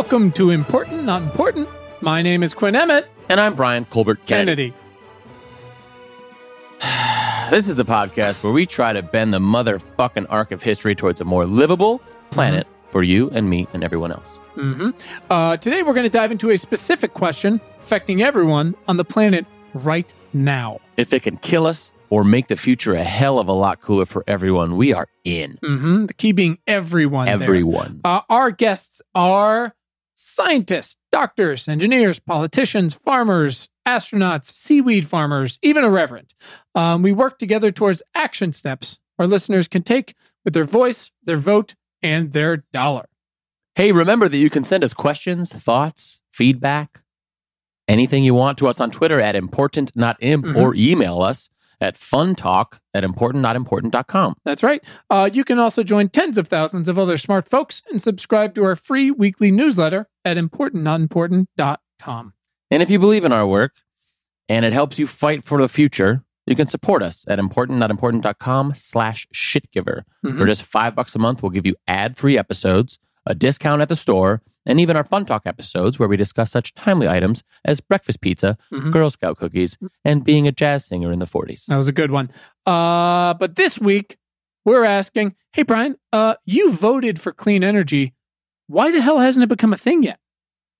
Welcome to Important Not Important. My name is Quinn Emmett And I'm Brian Colbert Kennedy. Kennedy. This is the podcast where we try to bend the motherfucking arc of history towards a more livable planet for you and me and everyone else. Uh, today we're going to dive into a specific question affecting everyone on the planet right now. If it can kill us or make the future a hell of a lot cooler for everyone, we are in. hmm The key being everyone. there. Everyone. Uh, our guests are scientists, doctors, engineers, politicians, farmers, astronauts, seaweed farmers, even a reverend. Um, we work together towards action steps our listeners can take with their voice, their vote, and their dollar. Hey, remember that you can send us questions, thoughts, feedback, anything you want to us on Twitter at important not imp Mhm. or email us at funtalk at importantnotimportant.com. That's right. Uh, you can also join tens of thousands of other smart folks and subscribe to our free weekly newsletter at importantnotimportant.com. And if you believe in our work and it helps you fight for the future, you can support us at importantnotimportant.com slash shitgiver. Mhm. For just five bucks a month, we'll give you ad-free episodes, a discount at the store, and even our Fun Talk episodes where we discuss such timely items as breakfast pizza, Mhm. Girl Scout cookies, and being a jazz singer in the 40s. That was a good one. Uh, but this week, we're asking, hey, Brian, uh, you voted for clean energy. Why the hell hasn't it become a thing yet?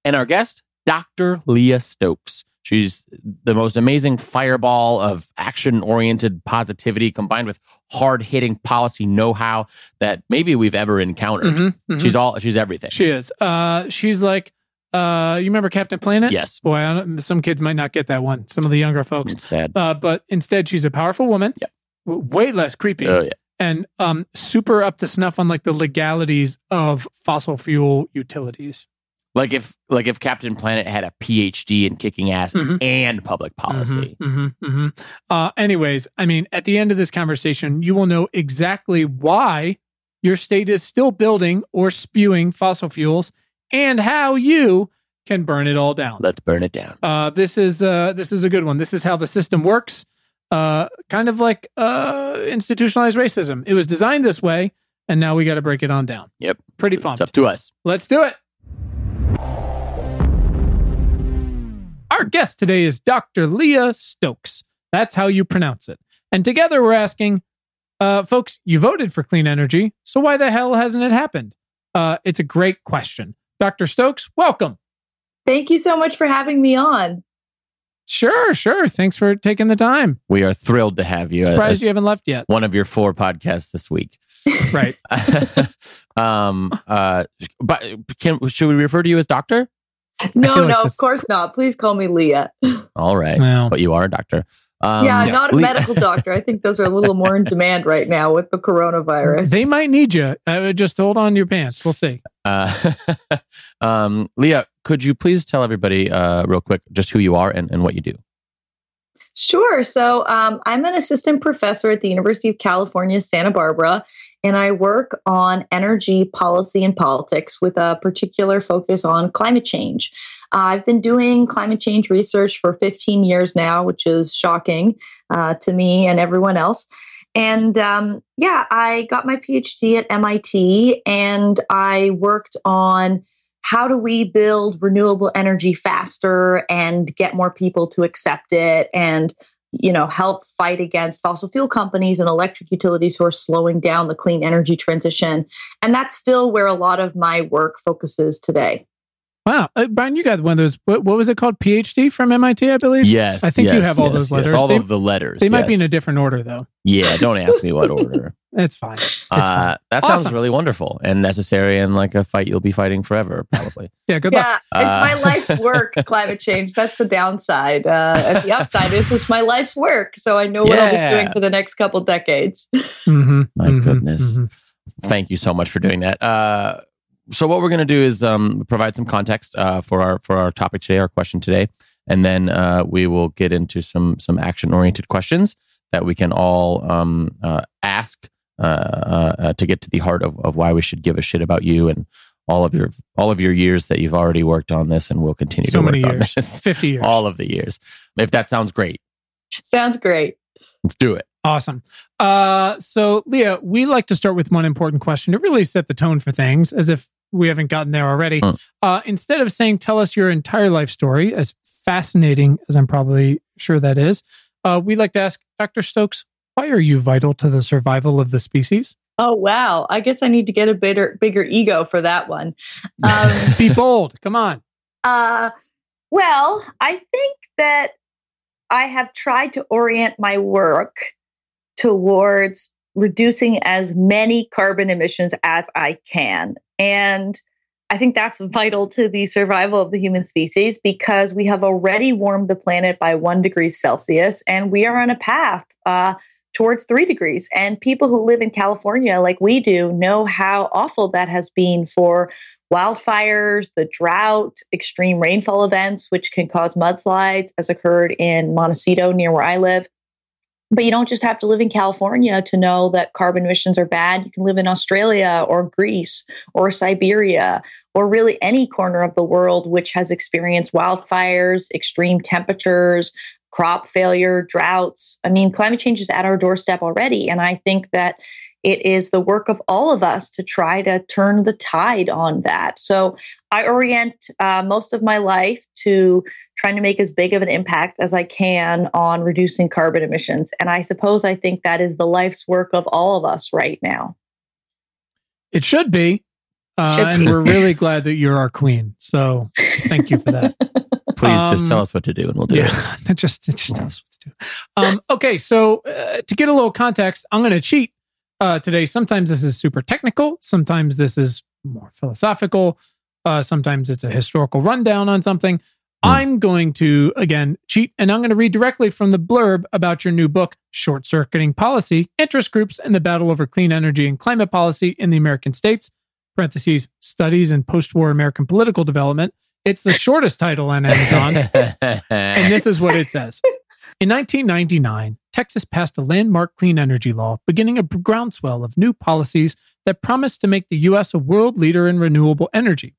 And our guest, Dr. Leah Stokes. She's the most amazing fireball of action oriented positivity combined with hard hitting policy know how that maybe we've ever encountered. Mhm, mhm. She's all, she's everything. she is. Uh, she's like, uh, you remember Captain Planet? yes. Boy, I don't, some kids might not get that one. Some of the younger folks. It's sad. Uh, but instead, she's a powerful woman. Yep. w- Way less creepy. Oh, yeah. and um, super up to snuff on like the legalities of fossil fuel utilities. Like if like if Captain Planet had a PhD in kicking ass Mhm. and public policy. hmm hmm Uh, anyways, I mean, at the end of this conversation, you will know exactly why your state is still building or spewing fossil fuels and how you can burn it all down. Let's burn it down. Uh, this is uh, this is a good one. This is how the system works. Uh, kind of like uh, institutionalized racism. It was designed this way, and now we got to break it on down. Yep. Pretty It's pumped. up to us. Let's do it. Our guest today is Dr. Leah Stokes. That's how you pronounce it. And together we're asking, uh, folks, you voted for clean energy, so why the hell hasn't it happened? Uh, it's a great question. Dr. Stokes, welcome. Thank you so much for having me on. Sure, Sure. Thanks for taking the time. We are thrilled to have you Surprised as you haven't left yet. one of your four podcasts this week. Right. um uh but can should we refer to you as doctor? No, feel like no, this- of course not. Please call me Leah. All right. Well, But you are a doctor. Um, yeah, I'm not a medical doctor. I think those are a little more in demand right now with the coronavirus. they might need you. Uh, just hold on to your pants. We'll see. Uh, um, Leah, could you please tell everybody uh, real quick just who you are and, and what you do? Sure. So um, I'm an assistant professor at the University of California, Santa Barbara, and I work on energy policy and politics with a particular focus on climate change. Uh, I've been doing climate change research for 15 years now, which is shocking uh, to me and everyone else. And um, yeah, I got my PhD at MIT and I worked on how do we build renewable energy faster and get more people to accept it and you know help fight against fossil fuel companies and electric utilities who are slowing down the clean energy transition. And that's still where a lot of my work focuses today Wow. Uh, Brian, you got one of those, what, what was it called? PhD from MIT, I believe? Yes. I think you have all yes, those yes, letters. all They- of the letters. They might be in a different order, though. Yeah, don't ask me what order. It's fine. It's uh, fine. that Awesome. sounds really wonderful and necessary and like a fight you'll be fighting forever, probably. Yeah, good luck. yeah it's Uh, my life's work climate change that's the downside uh, and the upside is it's my life's work so i know what i'll be doing for the next couple decades Mm-hmm, My goodness. Thank you so much for doing that. So what we're going to do is um, provide some context uh, for our for our topic today, our question today, and then uh, we will get into some some action oriented questions that we can all um, uh, ask uh, uh, uh, to get to the heart of, of why we should give a shit about you and all of your all of your years that you've already worked on this and will continue So to work many on years. this. 50 years. all of the years. If that sounds great, sounds great let's do it. Awesome. Uh, so, Leah, we like to start with one important question to really set the tone for things, as if we haven't gotten there already. Mm. Uh, instead of saying, tell us your entire life story, as fascinating as I'm probably sure that is, uh, we like to ask Dr. Stokes, why are you vital to the survival of the species? Oh wow! I guess I need to get a bigger bigger ego for that one. Um, Be bold. Come on. Uh, well, I think that I have tried to orient my work towards reducing as many carbon emissions as I can. And I think that's vital to the survival of the human species because we have already warmed the planet by one degree Celsius and we are on a path uh, towards three degrees. And people who live in California, like we do, know how awful that has been for wildfires, the drought, extreme rainfall events, which can cause mudslides, as occurred in Montecito near where I live. But you don't just have to live in California to know that carbon emissions are bad. You can live in Australia or Greece or Siberia or really any corner of the world which has experienced wildfires, extreme temperatures, crop failure, droughts. I mean, climate change is at our doorstep already. And I think that it is the work of all of us to try to turn the tide on that. So I orient uh, most of my life to trying to make as big of an impact as I can on reducing carbon emissions. And I suppose I think that is the life's work of all of us right now. It should be. Uh, Should and be. we're really glad that you're our queen. So thank you for that. Please just Um, tell us what to do and we'll do it. yeah, just just tell us what to do. Um, okay, so uh, to get a little context, I'm going to cheat uh, today. Sometimes this is super technical. Sometimes this is more philosophical. Uh, sometimes it's a historical rundown on something. I'm going to again cheat, and I'm going to read directly from the blurb about your new book, "Short Circuiting Policy: Interest Groups and the Battle Over Clean Energy and Climate Policy in the American States." Parentheses Studies in Post-War American Political Development. It's the shortest title on Amazon. And this is what it says. In 1999, Texas passed a landmark clean energy law, beginning a groundswell of new policies that promised to make the U.S. a world leader in renewable energy.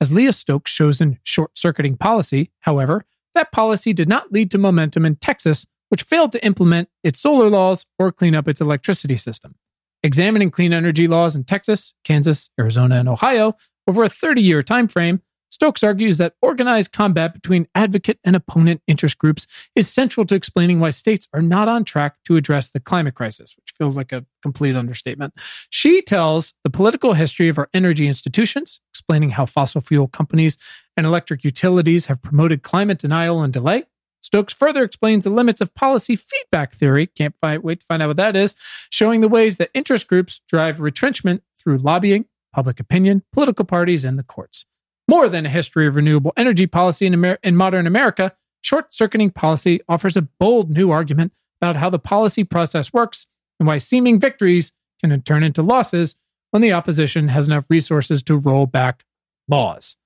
As Leah Stokes shows in Short Circuiting Policy, however, that policy did not lead to momentum in Texas, which failed to implement its solar laws or clean up its electricity system. Examining clean energy laws in Texas, Kansas, Arizona, and Ohio over a 30 year time frame, Stokes argues that organized combat between advocate and opponent interest groups is central to explaining why states are not on track to address the climate crisis, which feels like a complete understatement. She tells the political history of our energy institutions, explaining how fossil fuel companies and electric utilities have promoted climate denial and delay. Stokes further explains the limits of policy feedback theory. Can't find, wait to find out what that is, showing the ways that interest groups drive retrenchment through lobbying, public opinion, political parties, and the courts. More than a history of renewable energy policy in, Amer- in modern America, short circuiting policy offers a bold new argument about how the policy process works and why seeming victories can turn into losses when the opposition has enough resources to roll back laws.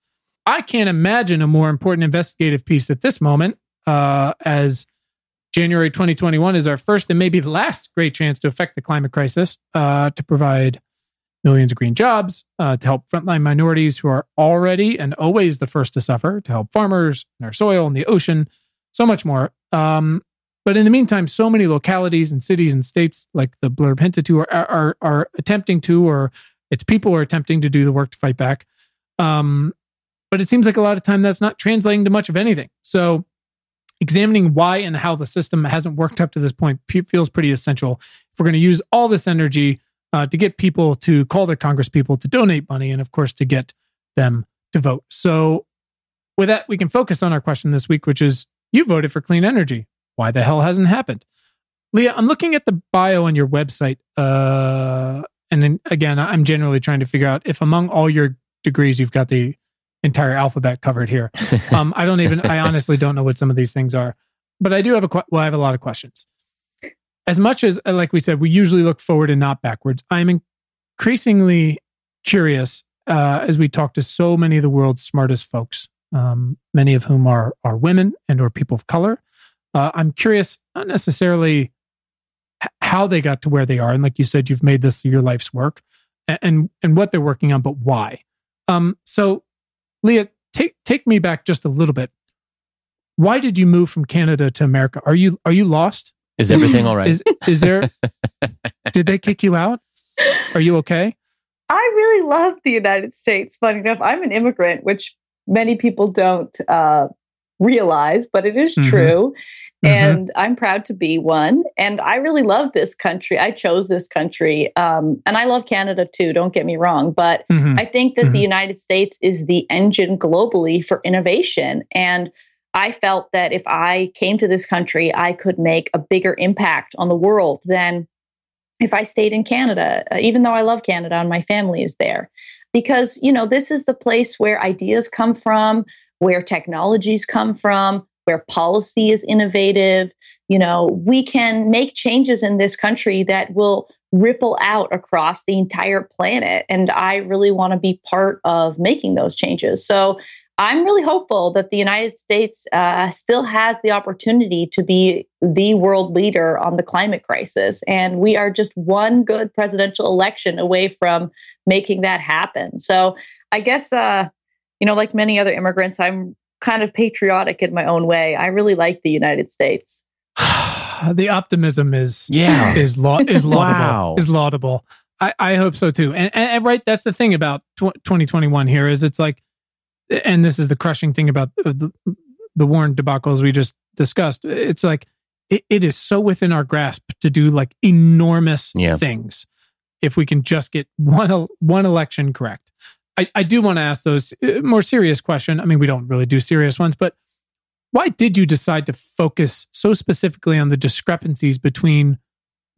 I can't imagine a more important investigative piece at this moment, uh, as January 2021 is our first and maybe the last great chance to affect the climate crisis, uh, to provide millions of green jobs, uh, to help frontline minorities who are already and always the first to suffer, to help farmers and our soil and the ocean, so much more. Um, but in the meantime, so many localities and cities and states, like the blurb hinted to, are, are, are attempting to, or its people are attempting to do the work to fight back. Um, but it seems like a lot of time that's not translating to much of anything. So, examining why and how the system hasn't worked up to this point feels pretty essential. If we're going to use all this energy uh, to get people to call their Congress people to donate money, and of course to get them to vote. So, with that, we can focus on our question this week, which is: You voted for clean energy. Why the hell hasn't happened? Leah, I'm looking at the bio on your website, uh, and then again, I'm generally trying to figure out if among all your degrees, you've got the entire alphabet covered here. Um, I don't even, I honestly don't know what some of these things are, but I do have a, well, I have a lot of questions. As much as, uh, like we said, we usually look forward and not backwards, I'm increasingly curious uh, as we talk to so many of the world's smartest folks, um, many of whom are, are women and or people of color. Uh, I'm curious, not necessarily h- how they got to where they are. And like you said, you've made this your life's work and, and, and what they're working on, but why? Um, so Leah, take take me back just a little bit. Why did you move from Canada to America? Are you are you lost? Is everything all right? Is is there? did they kick you out? Are you okay? I really love the United States. Funny enough, I'm an immigrant, which many people don't uh, realize, but it is mm-hmm. true. Mm-hmm. And I'm proud to be one. And I really love this country. I chose this country. Um, and I love Canada too, don't get me wrong. But mm-hmm. I think that the mm-hmm. United States is the engine globally for innovation. And I felt that if I came to this country, I could make a bigger impact on the world than if I stayed in Canada, uh, even though I love Canada and my family is there. Because, you know, this is the place where ideas come from, where technologies come from, where policy is innovative. You know, we can make changes in this country that will ripple out across the entire planet. And I really want to be part of making those changes. So I'm really hopeful that the United States uh, still has the opportunity to be the world leader on the climate crisis. And we are just one good presidential election away from making that happen. So I guess, uh, you know, like many other immigrants, I'm kind of patriotic in my own way. I really like the United States. the optimism is yeah is la- is laudable wow. is laudable. I, I hope so too. And, and, and right, that's the thing about tw- 2021 here is it's like and this is the crushing thing about the, the Warren debacles we just discussed. It's like it, it is so within our grasp to do like enormous yeah. things if we can just get one one election correct. I, I do want to ask those uh, more serious question. I mean, we don't really do serious ones, but why did you decide to focus so specifically on the discrepancies between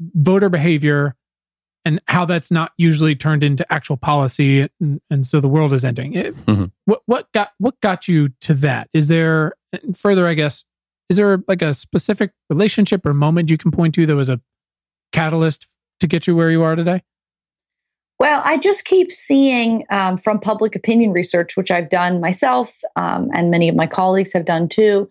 voter behavior and how that's not usually turned into actual policy and, and so the world is ending it, mm-hmm. what what got what got you to that is there further i guess is there like a specific relationship or moment you can point to that was a catalyst to get you where you are today well, I just keep seeing um, from public opinion research, which I've done myself um, and many of my colleagues have done too.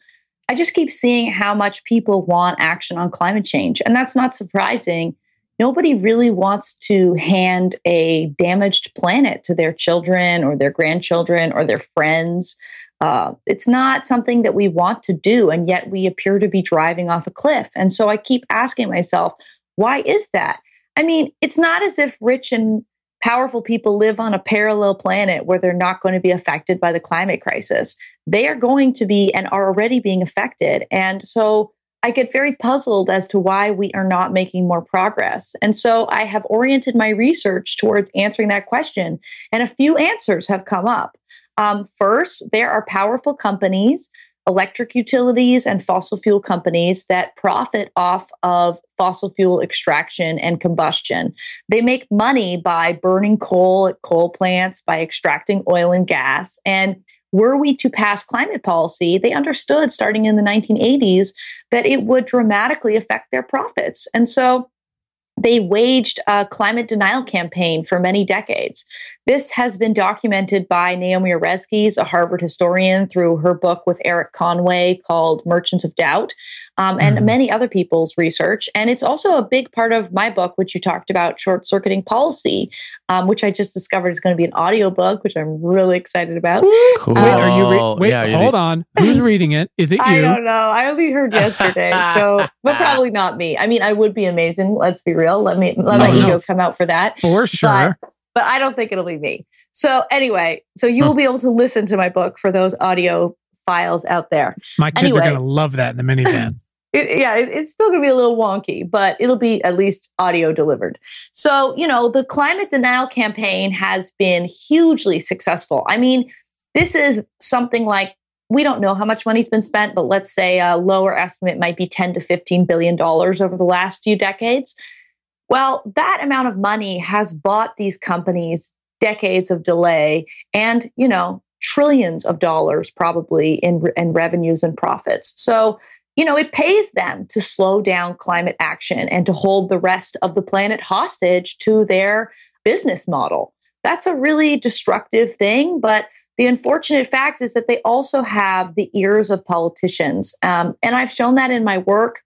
I just keep seeing how much people want action on climate change. And that's not surprising nobody really wants to hand a damaged planet to their children or their grandchildren or their friends. Uh, it's not something that we want to do, and yet we appear to be driving off a cliff. And so I keep asking myself, why is that? I mean, it's not as if rich and powerful people live on a parallel planet where they're not going to be affected by the climate crisis. They are going to be and are already being affected. And so I get very puzzled as to why we are not making more progress. And so I have oriented my research towards answering that question, and a few answers have come up. Um, first, there are powerful companies, electric utilities, and fossil fuel companies that profit off of fossil fuel extraction and combustion. They make money by burning coal at coal plants, by extracting oil and gas. And were we to pass climate policy, they understood starting in the 1980s that it would dramatically affect their profits. And so they waged a climate denial campaign for many decades. This has been documented by Naomi Oreskes, a Harvard historian, through her book with Erik Conway called Merchants of Doubt um, and mm many other people's research. And it's also a big part of my book, which you talked about, Short Circuiting Policy, um, which I just discovered is going to be an audiobook, which I'm really excited about. Cool. wait, are you re- wait, yeah, hold on. Who's reading it? Is it you? I don't know. I only heard yesterday. so, but probably not me. I mean, I would be amazing. Let's be real. Let me let no, my no, ego come out for that. For sure. But, but I don't think it'll be me. So anyway, so you will be able to listen to my book for those audio files out there. My kids anyway. are going to love that in the minivan. It, yeah, it, it's still going to be a little wonky, but it'll be at least audio delivered. So, you know, the climate denial campaign has been hugely successful. I mean, this is something like we don't know how much money's been spent, but let's say a lower estimate might be 10 to 15 billion dollars over the last few decades. Well, that amount of money has bought these companies decades of delay and, you know, trillions of dollars probably in in revenues and profits. So, you know, it pays them to slow down climate action and to hold the rest of the planet hostage to their business model. That's a really destructive thing, but the unfortunate fact is that they also have the ears of politicians. Um, and I've shown that in my work.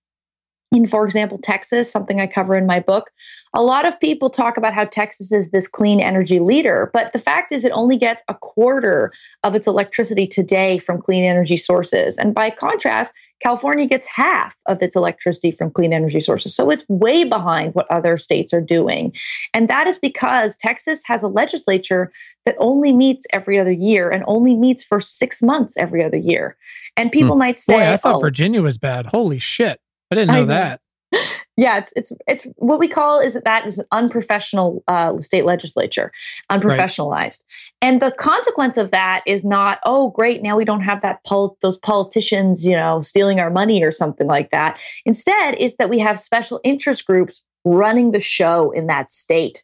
In, for example, Texas, something I cover in my book, a lot of people talk about how Texas is this clean energy leader, but the fact is it only gets a quarter of its electricity today from clean energy sources. And by contrast, California gets half of its electricity from clean energy sources. So it's way behind what other states are doing. And that is because Texas has a legislature that only meets every other year and only meets for six months every other year. And people hmm. might say, Boy, I thought oh, Virginia was bad. Holy shit. I didn't know, know. that. Yeah, it's it's it's what we call is that that is an unprofessional uh, state legislature, unprofessionalized, right. and the consequence of that is not oh great now we don't have that pol- those politicians you know stealing our money or something like that. Instead, it's that we have special interest groups running the show in that state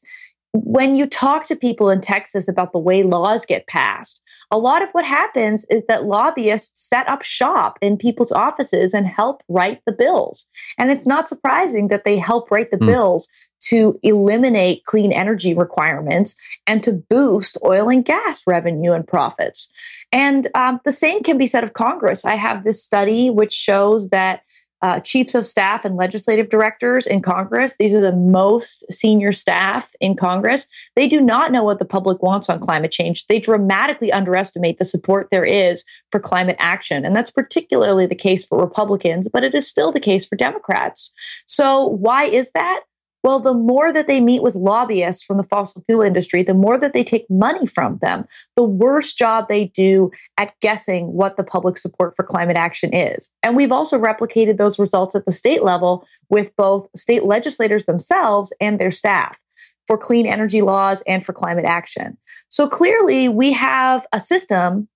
when you talk to people in Texas about the way laws get passed, a lot of what happens is that lobbyists set up shop in people's offices and help write the bills. And it's not surprising that they help write the mm. bills to eliminate clean energy requirements and to boost oil and gas revenue and profits. And um, the same can be said of Congress. I have this study which shows that uh, chiefs of staff and legislative directors in Congress. These are the most senior staff in Congress. They do not know what the public wants on climate change. They dramatically underestimate the support there is for climate action. And that's particularly the case for Republicans, but it is still the case for Democrats. So, why is that? Well, the more that they meet with lobbyists from the fossil fuel industry, the more that they take money from them, the worse job they do at guessing what the public support for climate action is. And we've also replicated those results at the state level with both state legislators themselves and their staff for clean energy laws and for climate action. So clearly, we have a system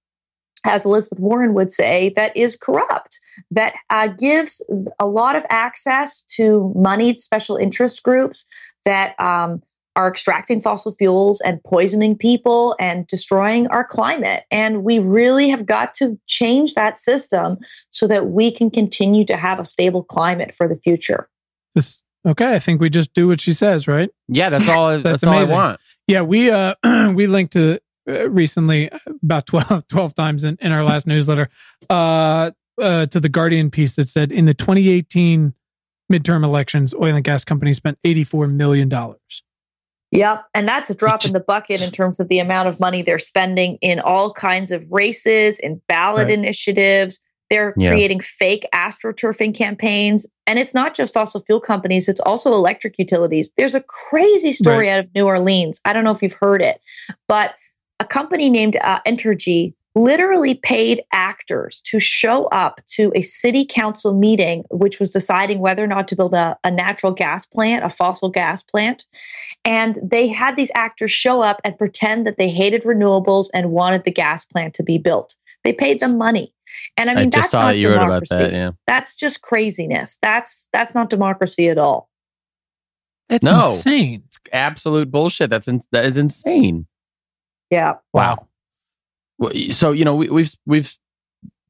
as Elizabeth Warren would say, that is corrupt, that uh, gives a lot of access to moneyed special interest groups that um, are extracting fossil fuels and poisoning people and destroying our climate. And we really have got to change that system so that we can continue to have a stable climate for the future. This, okay, I think we just do what she says, right? Yeah, that's all. that's, that's all I want. Yeah, we uh we linked to recently about 12, 12 times in, in our last newsletter uh, uh, to the Guardian piece that said in the 2018 midterm elections, oil and gas companies spent $84 million. Yep. And that's a drop just, in the bucket in terms of the amount of money they're spending in all kinds of races, in ballot right. initiatives. They're yeah. creating fake astroturfing campaigns. And it's not just fossil fuel companies, it's also electric utilities. There's a crazy story right. out of New Orleans. I don't know if you've heard it, but a company named uh, Entergy literally paid actors to show up to a city council meeting, which was deciding whether or not to build a, a, natural gas plant, a fossil gas plant. And they had these actors show up and pretend that they hated renewables and wanted the gas plant to be built. They paid them money. And I mean, I that's not democracy. That, yeah. That's just craziness. That's that's not democracy at all. That's no, insane. It's absolute bullshit. That's in, that is insane. Yeah. Wow. So you know we, we've we've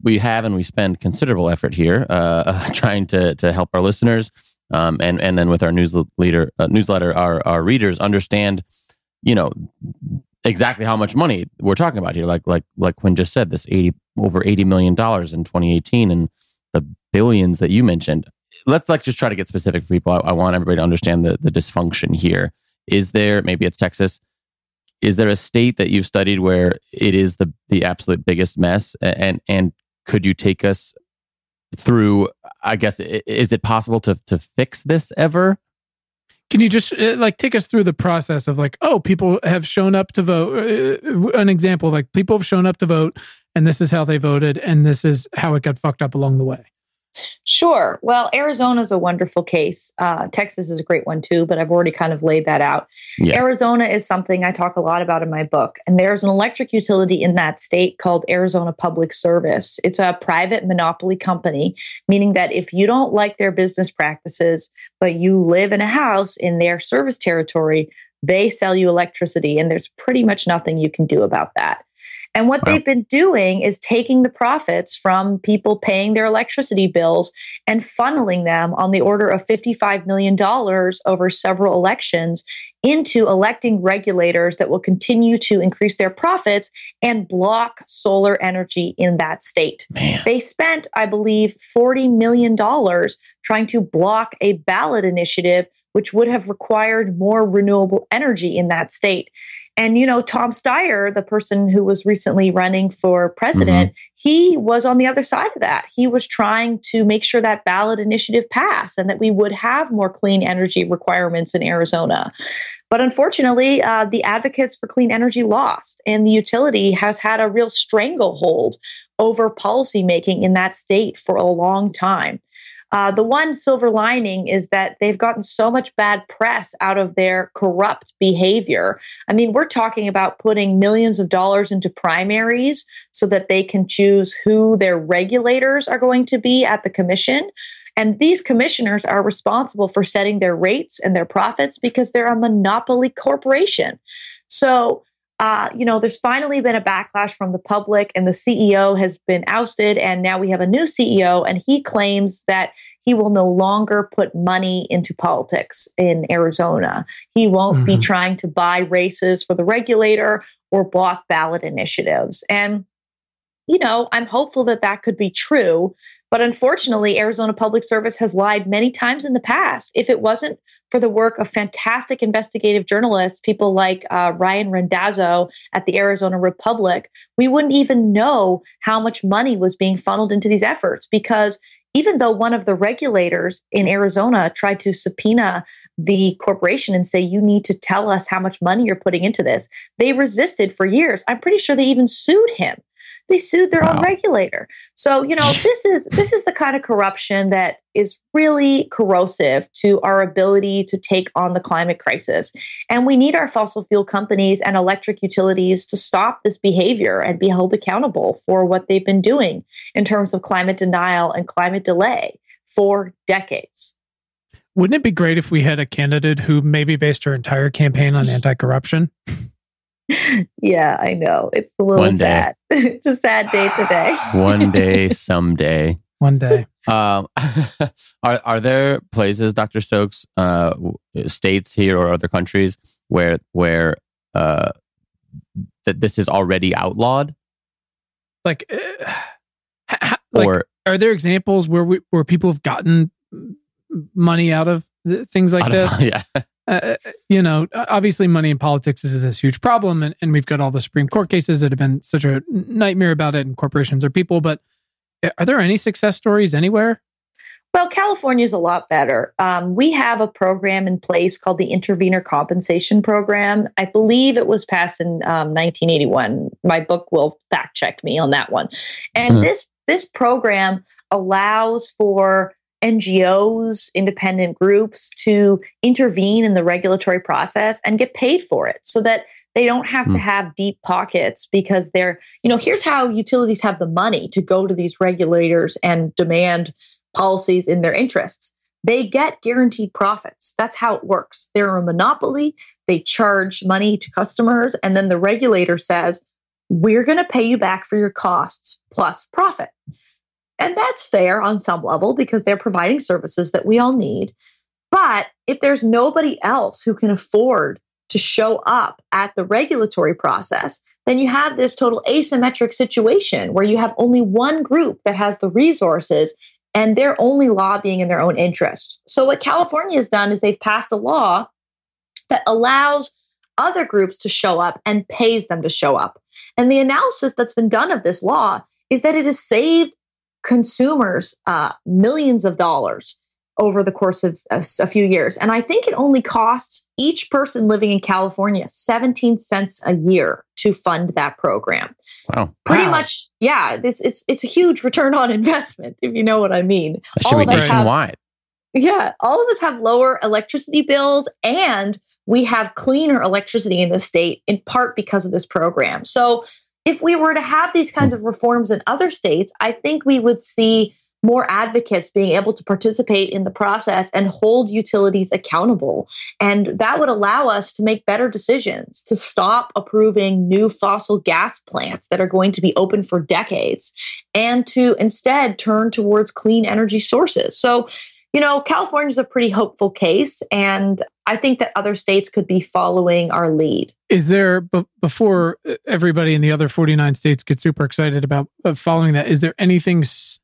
we have and we spend considerable effort here uh, trying to to help our listeners um, and and then with our newsletter uh, newsletter our our readers understand you know exactly how much money we're talking about here like like like Quinn just said this 80 over 80 million dollars in 2018 and the billions that you mentioned let's like just try to get specific for people I, I want everybody to understand the the dysfunction here is there maybe it's Texas is there a state that you've studied where it is the the absolute biggest mess? And and could you take us through i guess is it possible to to fix this ever? Can you just uh, like take us through the process of like oh people have shown up to vote uh, an example like people have shown up to vote and this is how they voted and this is how it got fucked up along the way Sure. Well, Arizona is a wonderful case. Uh, Texas is a great one too, but I've already kind of laid that out. Yeah. Arizona is something I talk a lot about in my book. And there's an electric utility in that state called Arizona Public Service. It's a private monopoly company, meaning that if you don't like their business practices, but you live in a house in their service territory, they sell you electricity, and there's pretty much nothing you can do about that. And what Wow. they've been doing is taking the profits from people paying their electricity bills and funneling them on the order of $55 million over several elections into electing regulators that will continue to increase their profits and block solar energy in that state. Man. They spent, I believe, $40 million trying to block a ballot initiative which would have required more renewable energy in that state. And, you know, Tom Steyer, the person who was recently running for president, he was on the other side of that. He was trying to make sure that ballot initiative passed and that we would have more clean energy requirements in Arizona. But unfortunately, uh, the advocates for clean energy lost, and the utility has had a real stranglehold over policymaking in that state for a long time. Uh, the one silver lining is that they've gotten so much bad press out of their corrupt behavior. I mean, we're talking about putting millions of dollars into primaries so that they can choose who their regulators are going to be at the commission. And these commissioners are responsible for setting their rates and their profits because they're a monopoly corporation. So, uh, you know, there's finally been a backlash from the public, and the CEO has been ousted, and now we have a new CEO, and he claims that he will no longer put money into politics in Arizona. He won't be Mhm. trying to buy races for the regulator or block ballot initiatives. And you know, I'm hopeful that that could be true. But unfortunately, Arizona Public Service has lied many times in the past. If it wasn't for the work of fantastic investigative journalists, people like uh, Ryan Randazzo at the Arizona Republic, we wouldn't even know how much money was being funneled into these efforts because even though one of the regulators in Arizona tried to subpoena the corporation and say, you need to tell us how much money you're putting into this, they resisted for years. I'm pretty sure they even sued him. They sued their Wow. own regulator. So, you know, this is this is the kind of corruption that is really corrosive to our ability to take on the climate crisis. And we need our fossil fuel companies and electric utilities to stop this behavior and be held accountable for what they've been doing in terms of climate denial and climate delay for decades. Wouldn't it be great if we had a candidate who maybe based her entire campaign on anti-corruption? Yeah, I know. It's a little One day. sad. it's a sad day today. One day, someday. One day. Um, are are there places, Doctor Stokes, uh, states here or other countries where where uh, that this is already outlawed, Like, uh, ha- ha- like or are there examples where we, where people have gotten money out of th- things like I this? don't yeah, uh, you know, obviously money in politics is this huge problem, and, and we've got all the Supreme Court cases that have been such a nightmare about it, and corporations are people. But uh, are there any success stories anywhere? Well, California is a lot better. Um, we have a program in place called the Intervenor Compensation Program. I believe it was passed in um, 1981. My book will fact check me on that one. And Hmm. this this program allows for NGOs, independent groups to intervene in the regulatory process and get paid for it so that they don't have Hmm. to have deep pockets because they're, you know, here's how utilities have the money to go to these regulators and demand policies in their interests. They get guaranteed profits. That's how it works. They're a monopoly. They charge money to customers, and then the regulator says, We're going to pay you back for your costs plus profit. And that's fair on some level because they're providing services that we all need. But if there's nobody else who can afford to show up at the regulatory process, then you have this total asymmetric situation where you have only one group that has the resources and they're only lobbying in their own interests. So, what California has done is they've passed a law that allows other groups to show up and pays them to show up. And the analysis that's been done of this law is that it has saved consumers uh, millions of dollars over the course of a, a few years. And I think it only costs each person living in California 17 cents a year to fund that program. wow, Pretty Wow. much, yeah, it's it's it's a huge return on investment, if you know what I mean. that should All be of us have nationwide. yeah, all of us have lower electricity bills and we have cleaner electricity in the state in part because of this program. So, if we were to have these kinds of reforms in other states, I think we would see more advocates being able to participate in the process and hold utilities accountable. And that would allow us to make better decisions, to stop approving new fossil gas plants that are going to be open for decades, and to instead turn towards clean energy sources. So, you know, California is a pretty hopeful case, and I think that other states could be following our lead. Is there, b- before everybody in the other 49 states get super excited about uh, following that, is there anything s-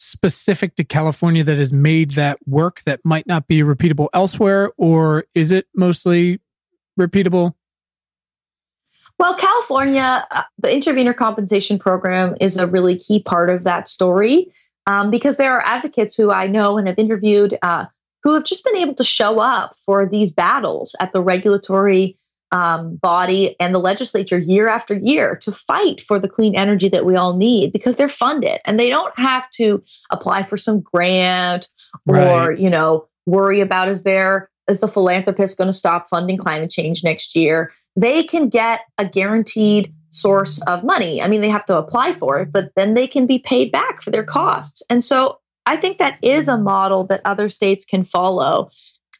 specific to California that has made that work that might not be repeatable elsewhere, or is it mostly repeatable? Well, California, uh, the intervenor compensation program is a really key part of that story um, because there are advocates who I know and have interviewed uh, who have just been able to show up for these battles at the regulatory um, body and the legislature year after year to fight for the clean energy that we all need because they're funded and they don't have to apply for some grant or right. you know worry about is there is the philanthropist going to stop funding climate change next year they can get a guaranteed source of money i mean they have to apply for it but then they can be paid back for their costs and so i think that is a model that other states can follow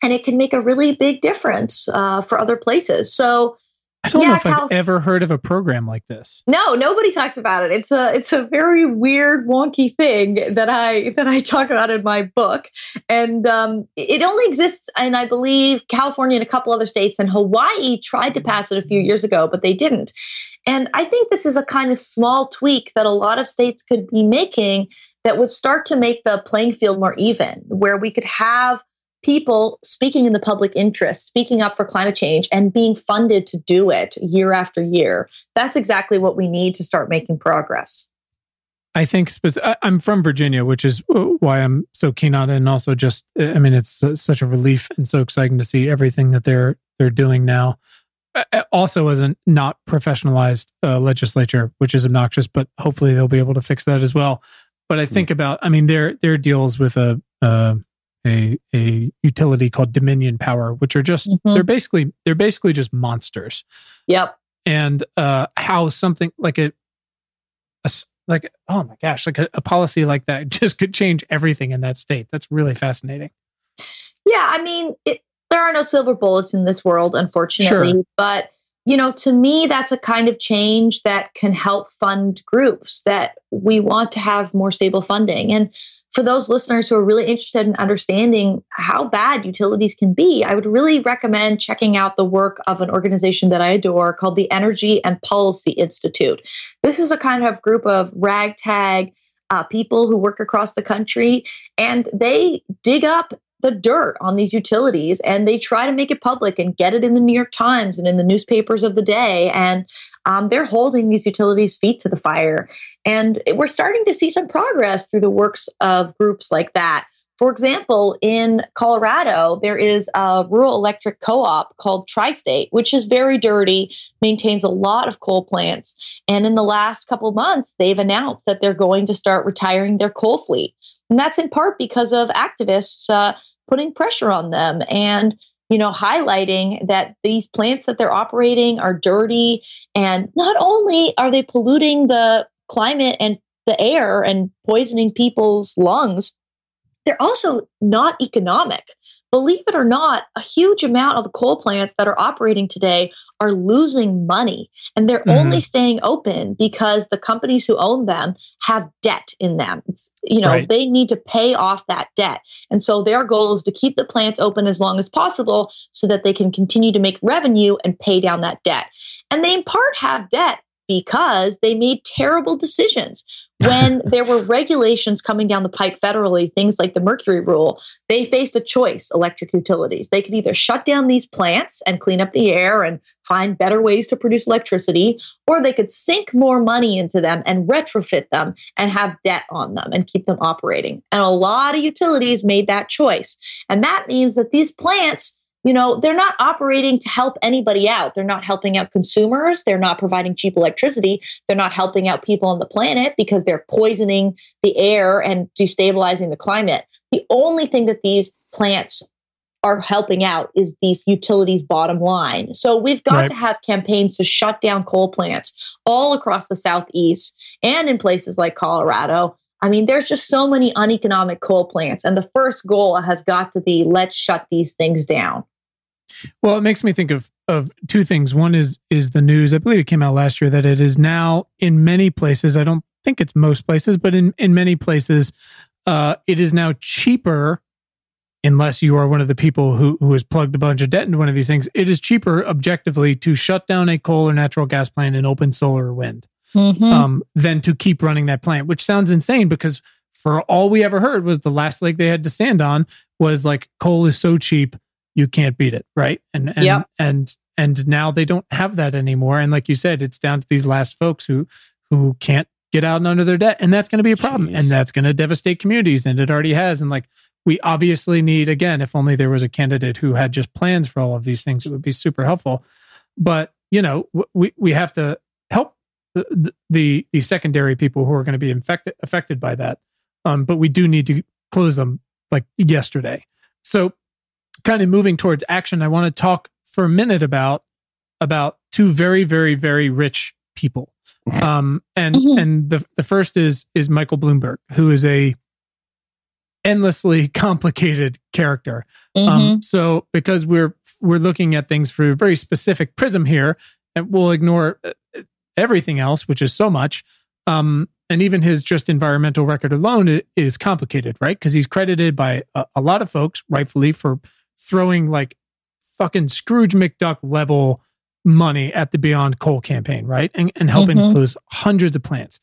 and it can make a really big difference uh, for other places. So I don't yeah, know if Cal- I've ever heard of a program like this. No, nobody talks about it. It's a it's a very weird, wonky thing that I that I talk about in my book, and um, it only exists in I believe California and a couple other states, and Hawaii tried to pass it a few years ago, but they didn't. And I think this is a kind of small tweak that a lot of states could be making that would start to make the playing field more even, where we could have people speaking in the public interest, speaking up for climate change, and being funded to do it year after year. That's exactly what we need to start making progress. I think I'm from Virginia, which is uh, why I'm so keen on it, and also just I mean it's uh, such a relief and so exciting to see everything that they're they're doing now. Also, as a not professionalized uh, legislature, which is obnoxious, but hopefully they'll be able to fix that as well. But I think about, I mean, their their deals with a, a a a utility called Dominion Power, which are just mm-hmm. they're basically they're basically just monsters. Yep. And uh, how something like a, a like oh my gosh, like a, a, policy like that just could change everything in that state. That's really fascinating. Yeah, I mean, it, there are no silver bullets in this world, unfortunately, sure. but you know, to me, that's a kind of change that can help fund groups that we want to have more stable funding. And for those listeners who are really interested in understanding how bad utilities can be, I would really recommend checking out the work of an organization that I adore called the Energy and Policy Institute. This is a kind of group of ragtag uh, people who work across the country, and they dig up the dirt on these utilities and they try to make it public and get it in the New York Times and in the newspapers of the day. And um, they're holding these utilities' feet to the fire. And we're starting to see some progress through the works of groups like that. For example, in Colorado, there is a rural electric co op called Tri State, which is very dirty, maintains a lot of coal plants. And in the last couple months, they've announced that they're going to start retiring their coal fleet. And that's in part because of activists uh, putting pressure on them and you know highlighting that these plants that they're operating are dirty and not only are they polluting the climate and the air and poisoning people's lungs they're also not economic. Believe it or not, a huge amount of the coal plants that are operating today are losing money and they're mm-hmm. only staying open because the companies who own them have debt in them. It's, you know, right. they need to pay off that debt. And so their goal is to keep the plants open as long as possible so that they can continue to make revenue and pay down that debt. And they in part have debt because they made terrible decisions. When there were regulations coming down the pipe federally, things like the mercury rule, they faced a choice, electric utilities. They could either shut down these plants and clean up the air and find better ways to produce electricity, or they could sink more money into them and retrofit them and have debt on them and keep them operating. And a lot of utilities made that choice. And that means that these plants you know, they're not operating to help anybody out. They're not helping out consumers. They're not providing cheap electricity. They're not helping out people on the planet because they're poisoning the air and destabilizing the climate. The only thing that these plants are helping out is these utilities bottom line. So we've got right. to have campaigns to shut down coal plants all across the southeast and in places like Colorado I mean, there's just so many uneconomic coal plants. And the first goal has got to be let's shut these things down. Well, it makes me think of of two things. One is is the news. I believe it came out last year that it is now in many places. I don't think it's most places, but in in many places, uh, it is now cheaper. Unless you are one of the people who who has plugged a bunch of debt into one of these things, it is cheaper objectively to shut down a coal or natural gas plant and open solar or wind mm-hmm. um, than to keep running that plant. Which sounds insane because for all we ever heard was the last leg they had to stand on was like coal is so cheap you can't beat it, right? And and yep. and and now they don't have that anymore. And like you said, it's down to these last folks who who can't get out and under their debt, and that's going to be a problem, Jeez. and that's going to devastate communities, and it already has. And like we obviously need again, if only there was a candidate who had just plans for all of these things, it would be super helpful. But you know, we we have to help the the, the secondary people who are going to be infected affected by that. Um, but we do need to close them like yesterday. So kind of moving towards action, I want to talk for a minute about about two very, very, very rich people. Um, and mm-hmm. and the the first is is Michael Bloomberg, who is a endlessly complicated character. Um, mm-hmm. Um, so because we're we're looking at things through a very specific prism here, and we'll ignore uh, everything else, which is so much. Um, and even his just environmental record alone is complicated, right? Because he's credited by a, a, lot of folks, rightfully, for throwing like fucking Scrooge McDuck level money at the Beyond Coal campaign, right? And, and helping mm-hmm. close hundreds of plants.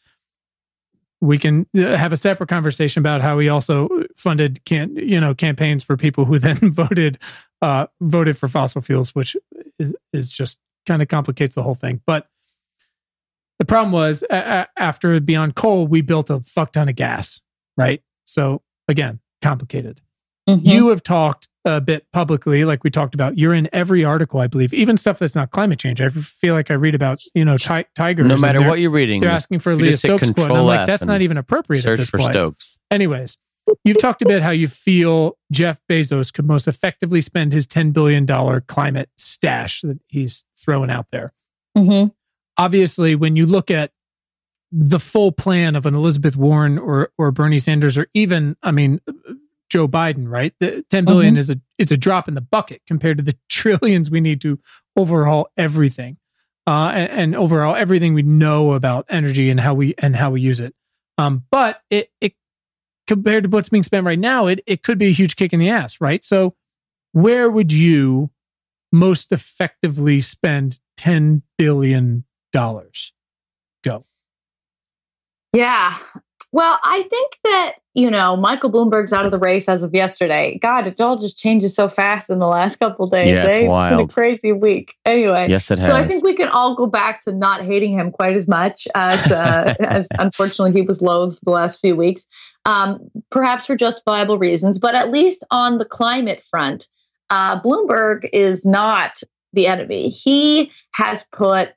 We can uh, have a separate conversation about how he also funded can you know campaigns for people who then voted uh, voted for fossil fuels, which is is just kind of complicates the whole thing. But the problem was uh, after Beyond Coal, we built a fuck ton of gas, right? So again, complicated. Mm-hmm. You have talked a bit publicly, like we talked about. You're in every article, I believe, even stuff that's not climate change. I feel like I read about, you know, ti- tigers. No matter what you're reading, they're asking for a Leah Stokes quote. And I'm like, that's not even appropriate search at this for point. Stokes. Anyways, you've talked a bit how you feel Jeff Bezos could most effectively spend his $10 billion climate stash that he's throwing out there. Mm-hmm. Obviously, when you look at the full plan of an Elizabeth Warren or or Bernie Sanders or even I mean Joe Biden, right? The 10 billion mm-hmm. is a is a drop in the bucket compared to the trillions we need to overhaul everything. Uh, and, and, overall everything we know about energy and how we and how we use it. Um, but it it compared to what's being spent right now, it it could be a huge kick in the ass, right? So where would you most effectively spend 10 billion dollars? Go. Yeah. Well, I think that, you know, Michael Bloomberg's out of the race as of yesterday. God, it all just changes so fast in the last couple days. Yeah, it's eh? wild. It's a crazy week. Anyway. Yes, it has. So I think we can all go back to not hating him quite as much as, uh, as unfortunately he was loathed the last few weeks, um, perhaps for justifiable reasons. But at least on the climate front, uh, Bloomberg is not the enemy. He has put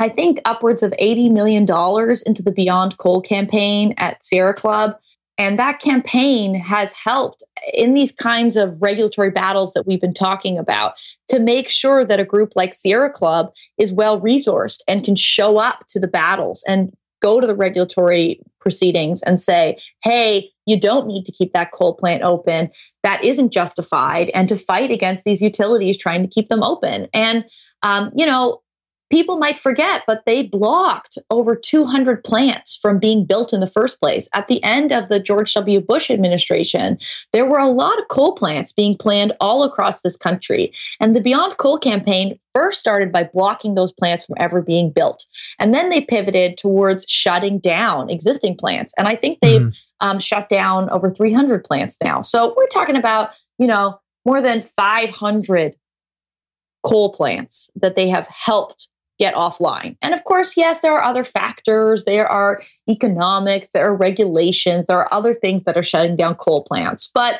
I think upwards of $80 million into the Beyond Coal campaign at Sierra Club. And that campaign has helped in these kinds of regulatory battles that we've been talking about to make sure that a group like Sierra Club is well resourced and can show up to the battles and go to the regulatory proceedings and say, hey, you don't need to keep that coal plant open. That isn't justified. And to fight against these utilities trying to keep them open. And, um, you know, people might forget, but they blocked over 200 plants from being built in the first place. At the end of the George W. Bush administration, there were a lot of coal plants being planned all across this country. And the Beyond Coal campaign first started by blocking those plants from ever being built. And then they pivoted towards shutting down existing plants. And I think they've mm-hmm. um, shut down over 300 plants now. So we're talking about, you know, more than 500 coal plants that they have helped get offline. And of course, yes, there are other factors. There are economics, there are regulations, there are other things that are shutting down coal plants. But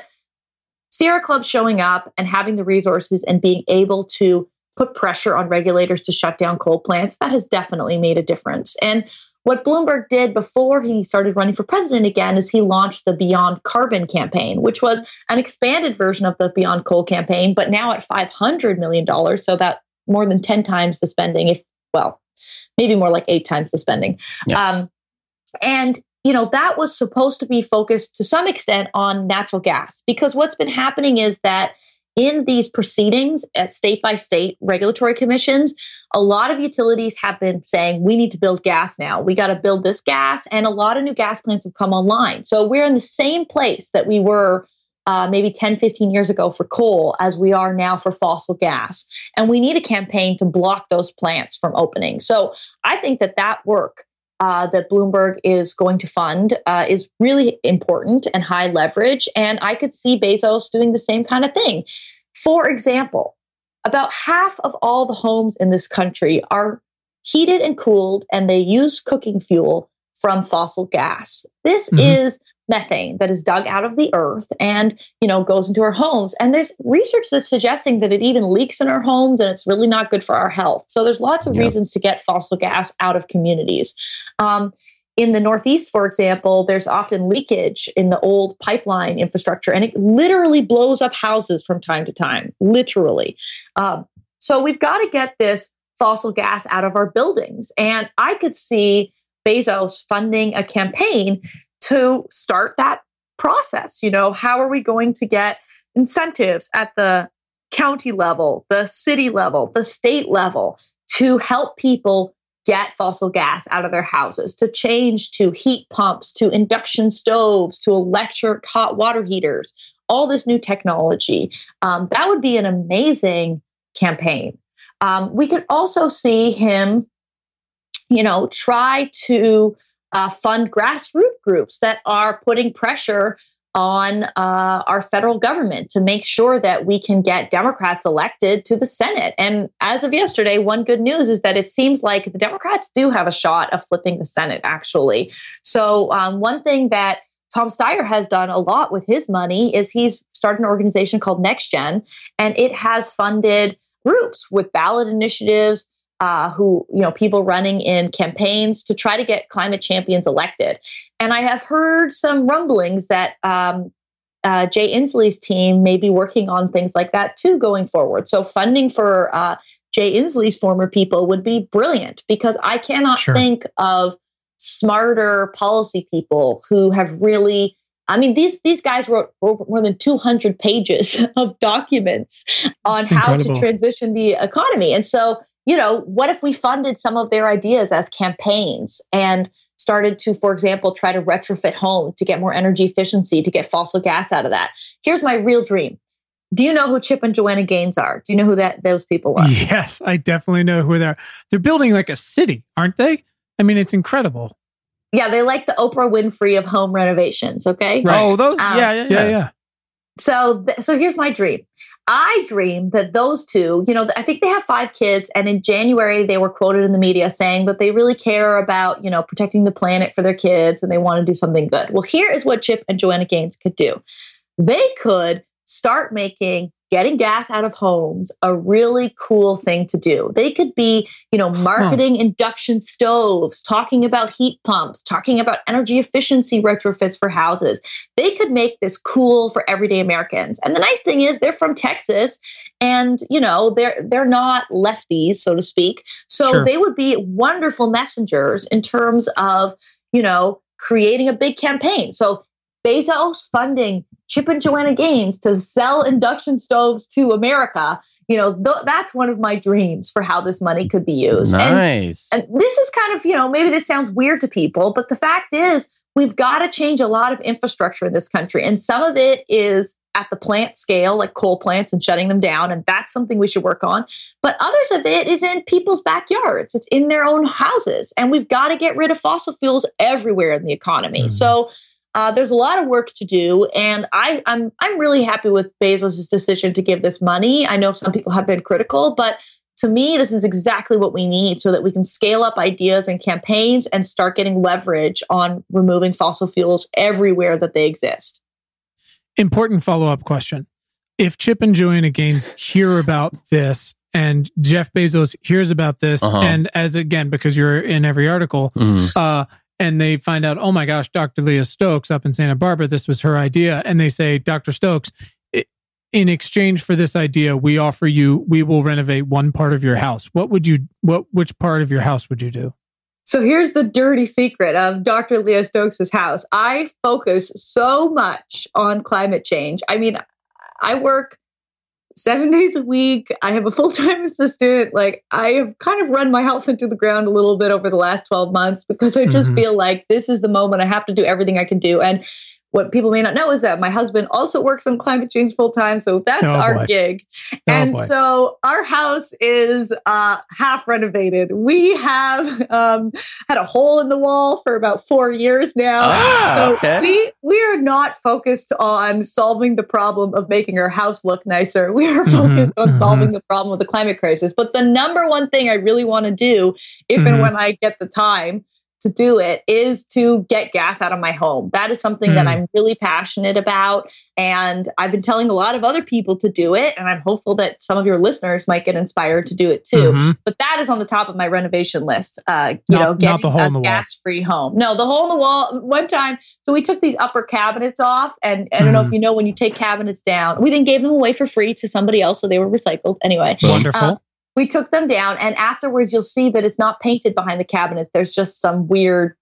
Sierra Club showing up and having the resources and being able to put pressure on regulators to shut down coal plants, that has definitely made a difference. And what Bloomberg did before he started running for president again is he launched the Beyond Carbon campaign, which was an expanded version of the Beyond Coal campaign, but now at $500 million. So about more than 10 times the spending, if well, maybe more like eight times the spending. Yeah. Um, and you know, that was supposed to be focused to some extent on natural gas because what's been happening is that in these proceedings at state by state regulatory commissions, a lot of utilities have been saying, we need to build gas now. We got to build this gas. And a lot of new gas plants have come online. So we're in the same place that we were uh, maybe 10, 15 years ago for coal as we are now for fossil gas. And we need a campaign to block those plants from opening. So I think that that work uh, that Bloomberg is going to fund uh, is really important and high leverage. And I could see Bezos doing the same kind of thing. For example, about half of all the homes in this country are heated and cooled, and they use cooking fuel from fossil gas. This mm-hmm. is methane that is dug out of the earth and you know goes into our homes and there's research that's suggesting that it even leaks in our homes and it's really not good for our health so there's lots of yep. reasons to get fossil gas out of communities um, in the northeast for example there's often leakage in the old pipeline infrastructure and it literally blows up houses from time to time literally um, so we've got to get this fossil gas out of our buildings and i could see bezos funding a campaign to start that process. You know, how are we going to get incentives at the county level, the city level, the state level to help people get fossil gas out of their houses, to change to heat pumps, to induction stoves, to electric hot water heaters, all this new technology. Um, that would be an amazing campaign. Um, we could also see him, you know, try to uh, fund grassroots groups that are putting pressure on uh, our federal government to make sure that we can get Democrats elected to the Senate. And as of yesterday, one good news is that it seems like the Democrats do have a shot of flipping the Senate, actually. So, um, one thing that Tom Steyer has done a lot with his money is he's started an organization called NextGen, and it has funded groups with ballot initiatives, uh, who, you know, people running in campaigns to try to get climate champions elected. And I have heard some rumblings that um, uh, Jay Inslee's team may be working on things like that too going forward. So funding for uh, Jay Inslee's former people would be brilliant because I cannot sure. think of smarter policy people who have really I mean, these these guys wrote, wrote more than 200 pages of documents on how to transition the economy. And so you know, what if we funded some of their ideas as campaigns and started to, for example, try to retrofit homes to get more energy efficiency, to get fossil gas out of that? Here's my real dream. Do you know who Chip and Joanna Gaines are? Do you know who that those people are? Yes, I definitely know who they are. They're building like a city, aren't they? I mean, it's incredible. Yeah, they're like the Oprah Winfrey of home renovations. Okay. Right. Oh, those. Um, yeah, yeah, yeah, yeah. So, th- so here's my dream. I dream that those two, you know, I think they have five kids, and in January they were quoted in the media saying that they really care about, you know, protecting the planet for their kids and they want to do something good. Well, here is what Chip and Joanna Gaines could do. They could start making getting gas out of homes a really cool thing to do. They could be, you know, marketing huh. induction stoves, talking about heat pumps, talking about energy efficiency retrofits for houses. They could make this cool for everyday Americans. And the nice thing is they're from Texas and, you know, they're they're not lefties, so to speak. So sure. they would be wonderful messengers in terms of, you know, creating a big campaign. So Bezos funding Chip and Joanna Gaines to sell induction stoves to America. You know, th- that's one of my dreams for how this money could be used. Nice. And, and this is kind of, you know, maybe this sounds weird to people, but the fact is, we've got to change a lot of infrastructure in this country. And some of it is at the plant scale, like coal plants and shutting them down. And that's something we should work on. But others of it is in people's backyards, it's in their own houses. And we've got to get rid of fossil fuels everywhere in the economy. Mm-hmm. So, uh, there's a lot of work to do, and I, I'm I'm really happy with Bezos' decision to give this money. I know some people have been critical, but to me, this is exactly what we need so that we can scale up ideas and campaigns and start getting leverage on removing fossil fuels everywhere that they exist. Important follow up question. If Chip and Joanna Gaines hear about this and Jeff Bezos hears about this, uh-huh. and as again, because you're in every article, mm-hmm. uh, and they find out, oh my gosh, Dr. Leah Stokes up in Santa Barbara, this was her idea. And they say, Dr. Stokes, in exchange for this idea, we offer you, we will renovate one part of your house. What would you, what, which part of your house would you do? So here's the dirty secret of Dr. Leah Stokes' house. I focus so much on climate change. I mean, I work seven days a week. I have a full time assistant. Like, I have kind of run my health into the ground a little bit over the last 12 months because I just mm-hmm. feel like this is the moment I have to do everything I can do. And what people may not know is that my husband also works on climate change full time. So that's oh, our boy. gig. Oh, and boy. so our house is uh, half renovated. We have um, had a hole in the wall for about four years now. Ah, so okay. we, we are not focused on solving the problem of making our house look nicer. We are mm-hmm, focused mm-hmm, on mm-hmm. solving the problem of the climate crisis. But the number one thing I really want to do, if mm-hmm. and when I get the time, to do it is to get gas out of my home. That is something mm. that hmm. I'm really passionate about. And I've been telling a lot of other people to do it. And I'm hopeful that some of your listeners might get inspired to do it too. Mm-hmm. But that is on the top of my renovation list. Uh, you not, know, getting a gas free home. No, the hole in the wall. One time, so we took these upper cabinets off. And I don't mm. know if hmm. you know when you take cabinets down, we then gave them away for free to somebody else. So they were recycled anyway. Wonderful. Uh, we took them down and afterwards you'll see that it's not painted behind the cabinets there's just some weird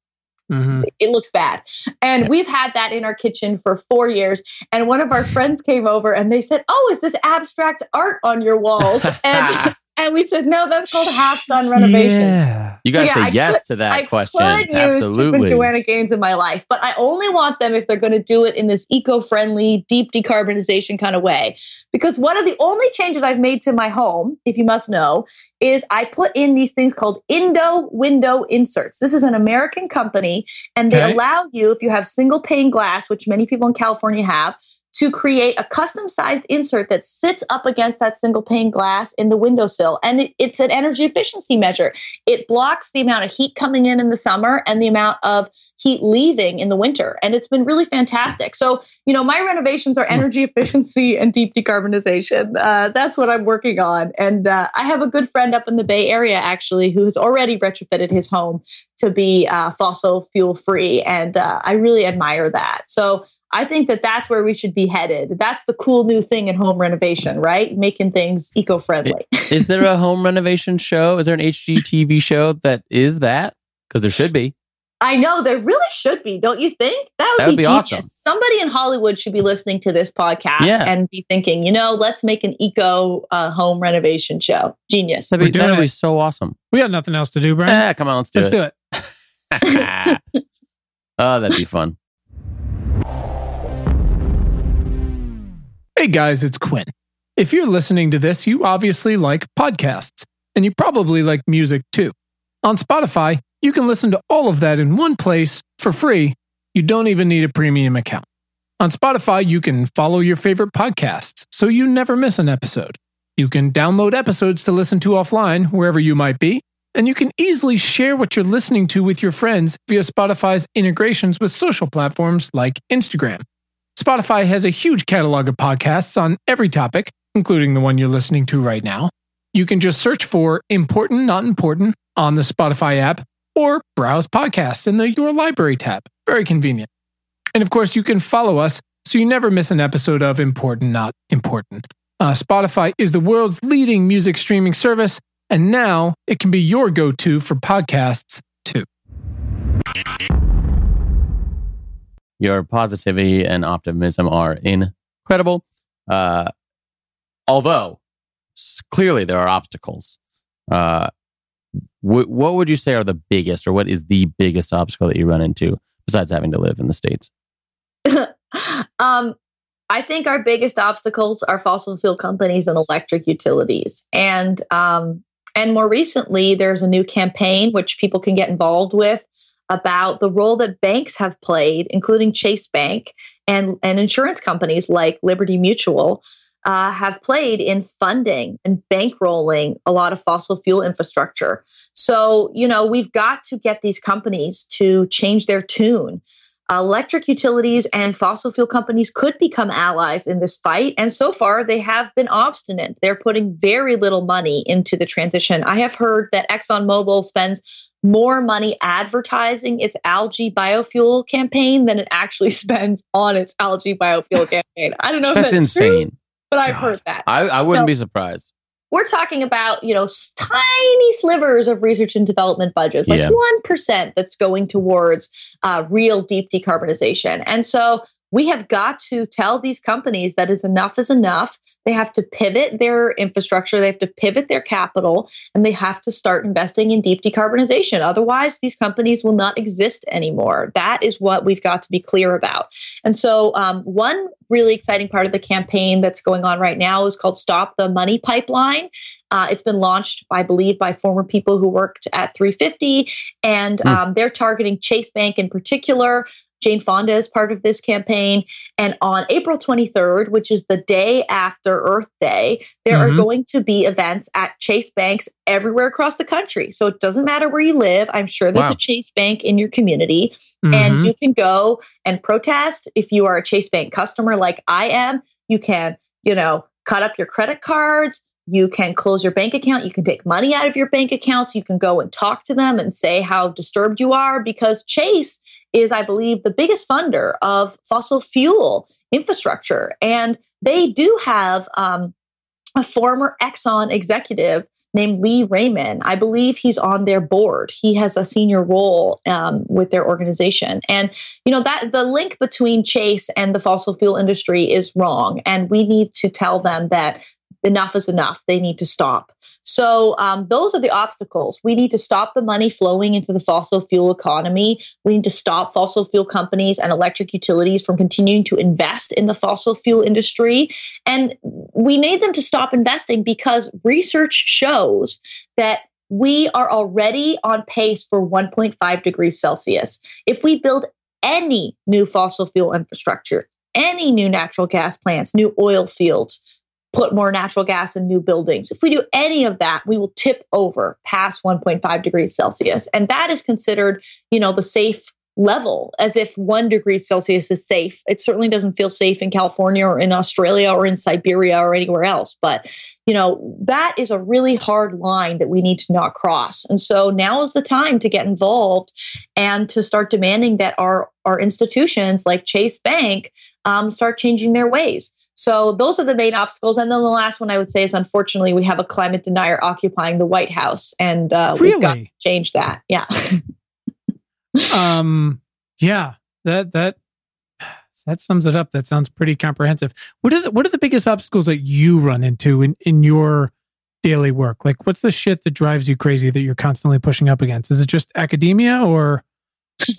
mm-hmm. it looks bad and yeah. we've had that in our kitchen for four years and one of our friends came over and they said oh is this abstract art on your walls and and we said, no, that's called half done renovations. Yeah. You got to so, yeah, say yes could, to that I question. I could Absolutely. use Chip and Joanna Gaines in my life, but I only want them if they're going to do it in this eco-friendly, deep decarbonization kind of way. Because one of the only changes I've made to my home, if you must know, is I put in these things called Indow window inserts. This is an American company, and they okay. allow you, if you have single pane glass, which many people in California have, to create a custom sized insert that sits up against that single pane glass in the windowsill. And it, it's an energy efficiency measure. It blocks the amount of heat coming in in the summer and the amount of heat leaving in the winter. And it's been really fantastic. So, you know, my renovations are energy efficiency and deep decarbonization. Uh, that's what I'm working on. And uh, I have a good friend up in the Bay Area, actually, who has already retrofitted his home to be uh, fossil fuel free. And uh, I really admire that. So, I think that that's where we should be headed. That's the cool new thing in home renovation, right? Making things eco friendly. is there a home renovation show? Is there an HGTV show that is that? Because there should be. I know there really should be, don't you think? That would, that would be, be, genius. Awesome. Somebody in Hollywood should be listening to this podcast yeah. and be thinking, you know, let's make an eco uh, home renovation show. Genius. That'd be, that'd be so awesome. We got nothing else to do, Brian. Yeah, come on, let's do let's it. Let's do it. oh, that'd be fun. Hey guys, it's Quinn. If you're listening to this, you obviously like podcasts, and you probably like music too. On Spotify, you can listen to all of that in one place for free. You don't even need a premium account. On Spotify, you can follow your favorite podcasts so you never miss an episode. You can download episodes to listen to offline wherever you might be, and you can easily share what you're listening to with your friends via Spotify's integrations with social platforms like Instagram. Spotify has a huge catalog of podcasts on every topic, including the one you're listening to right now. You can just search for Important Not Important on the Spotify app or browse podcasts in the Your Library tab. Very convenient. And of course, you can follow us so you never miss an episode of Important Not Important. Uh, Spotify is the world's leading music streaming service, and now it can be your go to for podcasts too. Your positivity and optimism are incredible. Uh, although clearly there are obstacles. Uh, w- what would you say are the biggest, or what is the biggest obstacle that you run into besides having to live in the states? um, I think our biggest obstacles are fossil fuel companies and electric utilities, and um, and more recently, there's a new campaign which people can get involved with about the role that banks have played, including Chase Bank and, and insurance companies like Liberty Mutual, uh, have played in funding and bankrolling a lot of fossil fuel infrastructure. So, you know, we've got to get these companies to change their tune. Electric utilities and fossil fuel companies could become allies in this fight. And so far, they have been obstinate. They're putting very little money into the transition. I have heard that ExxonMobil spends more money advertising its algae biofuel campaign than it actually spends on its algae biofuel campaign. I don't know that's if that's insane, true, but I've heard that. I, I wouldn't be surprised. We're talking about you know tiny slivers of research and development budgets like yeah. 1% that's going towards uh, real deep decarbonization and so we have got to tell these companies that is enough is enough. They have to pivot their infrastructure, they have to pivot their capital, and they have to start investing in deep decarbonization. Otherwise, these companies will not exist anymore. That is what we've got to be clear about. And so, um, one really exciting part of the campaign that's going on right now is called Stop the Money Pipeline. Uh, it's been launched, I believe, by former people who worked at 350, and mm. um, they're targeting Chase Bank in particular. Jane Fonda is part of this campaign. And on April 23rd, which is the day after Earth Day, there mm-hmm. are going to be events at Chase Banks everywhere across the country. So it doesn't matter where you live. I'm sure there's wow. a Chase Bank in your community. Mm-hmm. And you can go and protest. If you are a Chase Bank customer like I am, you can, you know, cut up your credit cards. You can close your bank account. You can take money out of your bank accounts. You can go and talk to them and say how disturbed you are because Chase is, I believe, the biggest funder of fossil fuel infrastructure. And they do have um, a former Exxon executive named Lee Raymond. I believe he's on their board. He has a senior role um, with their organization. And, you know, that the link between Chase and the fossil fuel industry is wrong. And we need to tell them that enough is enough. They need to stop. So um, those are the obstacles. We need to stop the money flowing into the fossil fuel economy. We need to stop fossil fuel companies and electric utilities from continuing to invest in the fossil fuel industry. And we need them to stop investing because research shows that we are already on pace for 1.5 degrees Celsius. If we build any new fossil fuel infrastructure, any new natural gas plants, new oil fields, put more natural gas in new buildings. If we do any of that, we will tip over past 1.5 degrees Celsius. And that is considered, you know, the safe level as if one degree Celsius is safe. It certainly doesn't feel safe in California or in Australia or in Siberia or anywhere else. But, you know, that is a really hard line that we need to not cross. And so now is the time to get involved and to start demanding that our, our institutions like Chase Bank um, start changing their ways. So those are the main obstacles. And then the last one I would say is unfortunately we have a climate denier occupying the White House, and uh, really? we've got to change that. Yeah. um. Yeah. That that that sums it up. That sounds pretty comprehensive. What are the, what are the biggest obstacles that you run into in in your daily work? Like, what's the shit that drives you crazy that you're constantly pushing up against? Is it just academia or?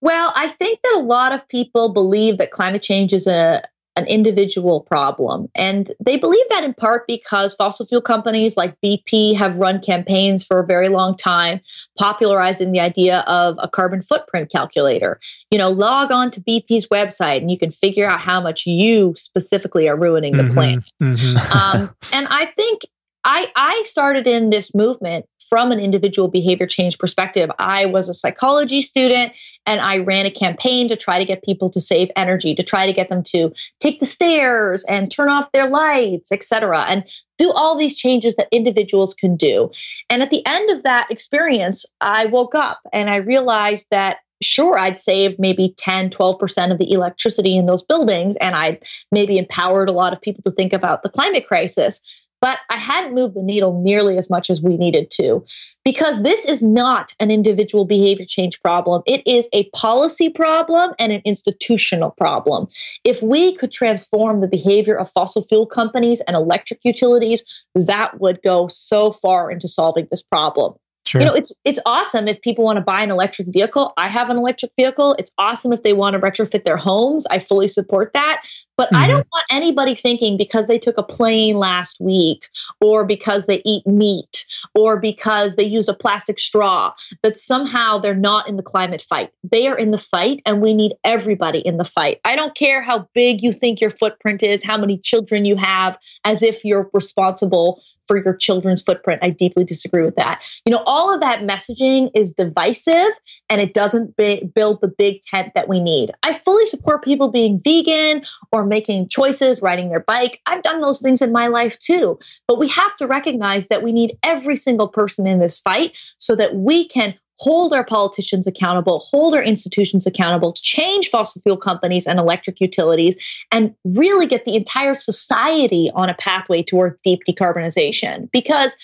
well, I think that a lot of people believe that climate change is a an individual problem. And they believe that in part because fossil fuel companies like BP have run campaigns for a very long time, popularizing the idea of a carbon footprint calculator. You know, log on to BP's website and you can figure out how much you specifically are ruining the mm-hmm, planet. Mm-hmm. um, and I think I, I started in this movement from an individual behavior change perspective. I was a psychology student and I ran a campaign to try to get people to save energy, to try to get them to take the stairs and turn off their lights, etc., and do all these changes that individuals can do. And at the end of that experience, I woke up and I realized that sure i'd saved maybe 10 12% of the electricity in those buildings and i maybe empowered a lot of people to think about the climate crisis but I hadn't moved the needle nearly as much as we needed to because this is not an individual behavior change problem. It is a policy problem and an institutional problem. If we could transform the behavior of fossil fuel companies and electric utilities, that would go so far into solving this problem. Sure. You know, it's it's awesome if people want to buy an electric vehicle. I have an electric vehicle. It's awesome if they want to retrofit their homes. I fully support that. But mm-hmm. I don't want anybody thinking because they took a plane last week or because they eat meat or because they used a plastic straw that somehow they're not in the climate fight. They are in the fight and we need everybody in the fight. I don't care how big you think your footprint is, how many children you have, as if you're responsible for your children's footprint. I deeply disagree with that. You know, all of that messaging is divisive and it doesn't b- build the big tent that we need. I fully support people being vegan or making choices, riding their bike. I've done those things in my life too. But we have to recognize that we need every single person in this fight so that we can hold our politicians accountable, hold our institutions accountable, change fossil fuel companies and electric utilities, and really get the entire society on a pathway towards deep decarbonization. Because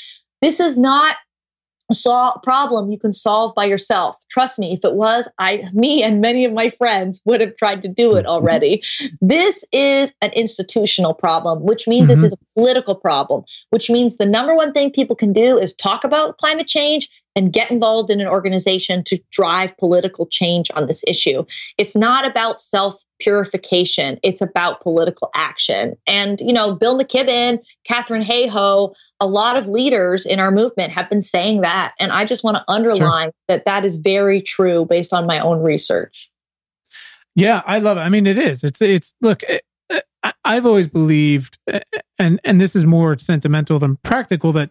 this is not a problem you can solve by yourself. Trust me, if it was, I, me and many of my friends would have tried to do it mm-hmm. already. this is an institutional problem, which means mm-hmm. it is a political problem, which means the number one thing people can do is talk about climate change and get involved in an organization to drive political change on this issue. It's not about self purification, it's about political action. And, you know, Bill McKibben, Katharine Hayhoe, a lot of leaders in our movement have been saying that. And I just want to underline sure. that that is very true based on my own research. Yeah, I love it. I mean, it is. It's, it's, look, eh, eh, it, I've always believed, eh, and and this is more sentimental than practical, that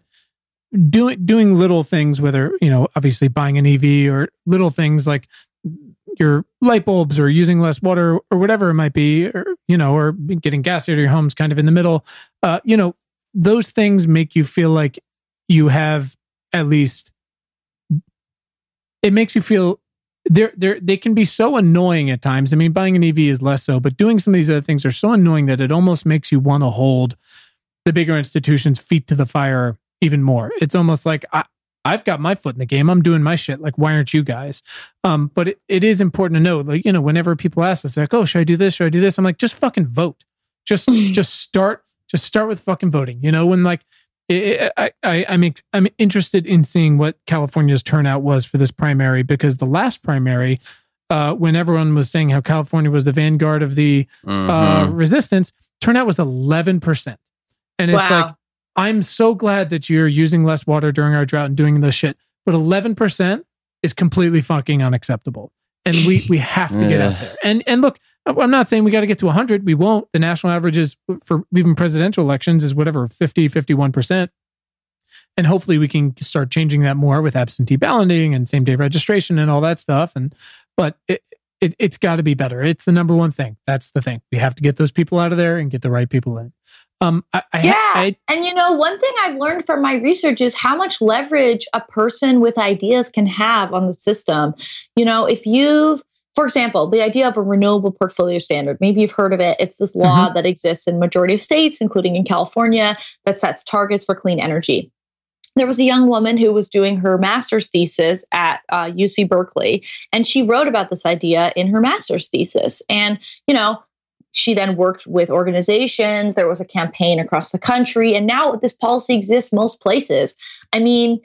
doing doing little things, whether you know, obviously buying an EV or little things like your light bulbs or using less water or whatever it might be, or you know, or getting gas out of your homes, kind of in the middle. Uh, you know, those things make you feel like you have at least. It makes you feel they're they're they can be so annoying at times. I mean, buying an EV is less so, but doing some of these other things are so annoying that it almost makes you want to hold the bigger institutions' feet to the fire even more. It's almost like I, I've got my foot in the game. I'm doing my shit. Like, why aren't you guys? Um, but it, it is important to know, like, you know, whenever people ask us, like, oh, should I do this? Should I do this? I'm like, just fucking vote. Just, just start, just start with fucking voting. You know, when like, it, I, I, I'm, I'm interested in seeing what California's turnout was for this primary because the last primary, uh, when everyone was saying how California was the vanguard of the uh, mm-hmm. uh, resistance, turnout was 11%. And it's wow. like, I'm so glad that you're using less water during our drought and doing this shit. But 11% is completely fucking unacceptable. And we, we have to get out there. And, and look, I'm not saying we got to get to 100. We won't. The national average is for even presidential elections is whatever, 50, 51%. And hopefully we can start changing that more with absentee balloting and same day registration and all that stuff. And, but it, it, it's got to be better. It's the number one thing. That's the thing. We have to get those people out of there and get the right people in. Um, I, I, yeah, I, and you know, one thing I've learned from my research is how much leverage a person with ideas can have on the system. You know, if you've for example, the idea of a renewable portfolio standard, maybe you've heard of it. It's this law mm-hmm. that exists in majority of states, including in California, that sets targets for clean energy there was a young woman who was doing her master's thesis at uh, UC Berkeley, and she wrote about this idea in her master's thesis. And, you know, she then worked with organizations. There was a campaign across the country, and now this policy exists most places. I mean,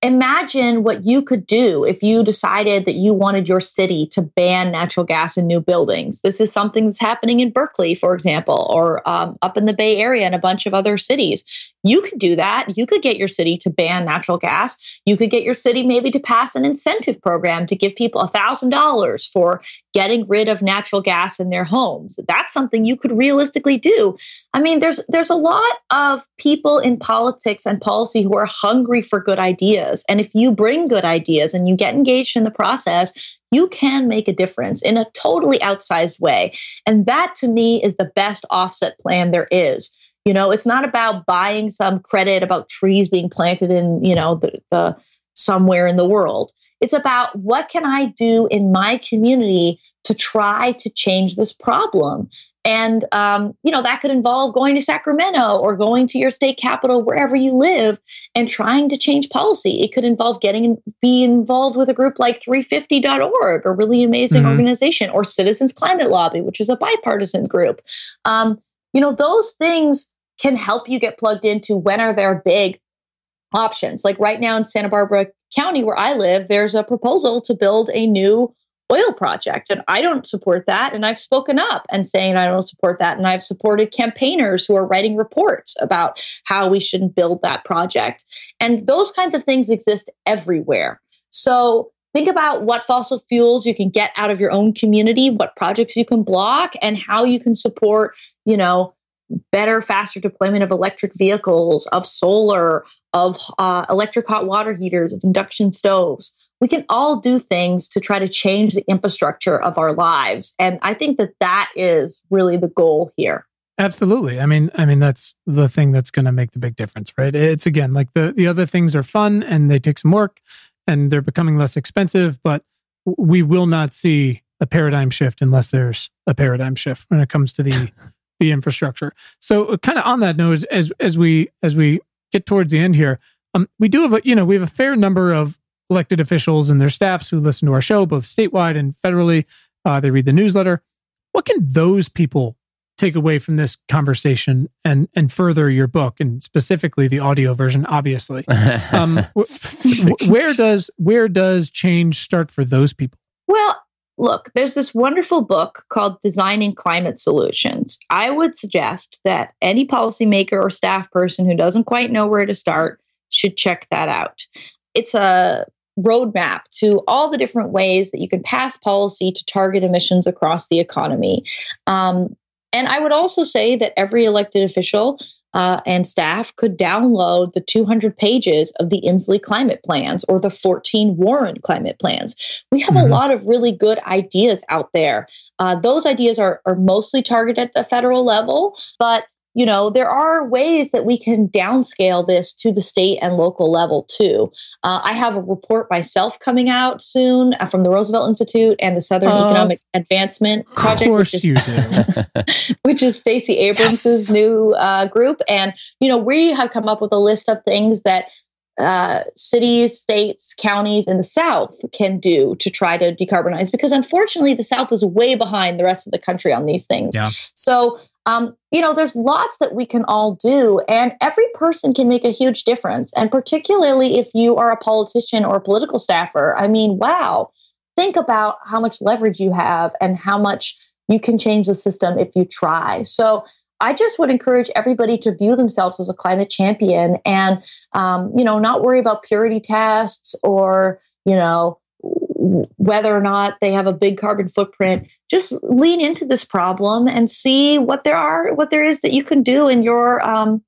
imagine what you could do if you decided that you wanted your city to ban natural gas in new buildings. This is something that's happening in Berkeley, for example, or um, up in the Bay Area and a bunch of other cities. You could do that. You could get your city to ban natural gas. You could get your city maybe to pass an incentive program to give people $1,000 for getting rid of natural gas in their homes. That's something you could realistically do. I mean, there's there's a lot of people in politics and policy who are hungry for good ideas ideas. And if you bring good ideas and you get engaged in the process, you can make a difference in a totally outsized way. And that to me is the best offset plan there is. You know, it's not about buying some credit about trees being planted in, you know, the, the somewhere in the world. It's about what can I do in my community to try to change this problem. And, um, you know, that could involve going to Sacramento or going to your state capital, wherever you live, and trying to change policy. It could involve getting be involved with a group like 350.org, a really amazing mm-hmm. organization, or Citizens Climate Lobby, which is a bipartisan group. Um, you know, those things can help you get plugged into when are there big options. Like right now in Santa Barbara County, where I live, there's a proposal to build a new oil project. And I don't support that. And I've spoken up and saying I don't support that. And I've supported campaigners who are writing reports about how we shouldn't build that project. And those kinds of things exist everywhere. So think about what fossil fuels you can get out of your own community, what projects you can block, and how you can support, you know, better, faster deployment of electric vehicles, of solar, of uh, electric hot water heaters, of induction stoves. We can all do things to try to change the infrastructure of our lives. And i think that that is really the goal here. Absolutely. I mean i mean that's the thing that's going to make the big difference right? It's again like the the other things are fun and they take some work and they're becoming less expensive, but we will not see a paradigm shift unless there's a paradigm shift when it comes to the the infrastructure. So, uh, kind of on that note, as as we as we get towards the end here, um, we do have a you know we have a fair number of elected officials and their staffs who listen to our show, both statewide and federally. Uh, they read the newsletter. What can those people take away from this conversation and and further your book and specifically the audio version obviously um, where does where does change start for those people well look there's this wonderful book called designing climate solutions i would suggest that any policymaker or staff person who doesn't quite know where to start should check that out it's a roadmap to all the different ways that you can pass policy to target emissions across the economy. Um, and I would also say that every elected official uh, and staff could download the 200 pages of the Inslee climate plans or the 14 Warren climate plans. We have mm-hmm. a lot of really good ideas out there. Uh, those ideas are, are mostly targeted at the federal level, but you know, there are ways that we can downscale this to the state and local level too. Uh, I have a report myself coming out soon uh, from the Roosevelt Institute and the Southern uh, Economic Advancement Project, which is, which is Stacey Abrams's yes. new uh, group. And, you know, we have come up with a list of things that uh, cities, states, counties in the South can do to try to decarbonize because unfortunately the South is way behind the rest of the country on these things. Yeah. So, um, you know, there's lots that we can all do, and every person can make a huge difference. And particularly if you are a politician or a political staffer, I mean, wow, think about how much leverage you have and how much you can change the system if you try. So, I just would encourage everybody to view themselves as a climate champion and, um, you know, not worry about purity tests or, you know, whether or not they have a big carbon footprint. Just lean into this problem and see what there are, what there is that you can do in your, um,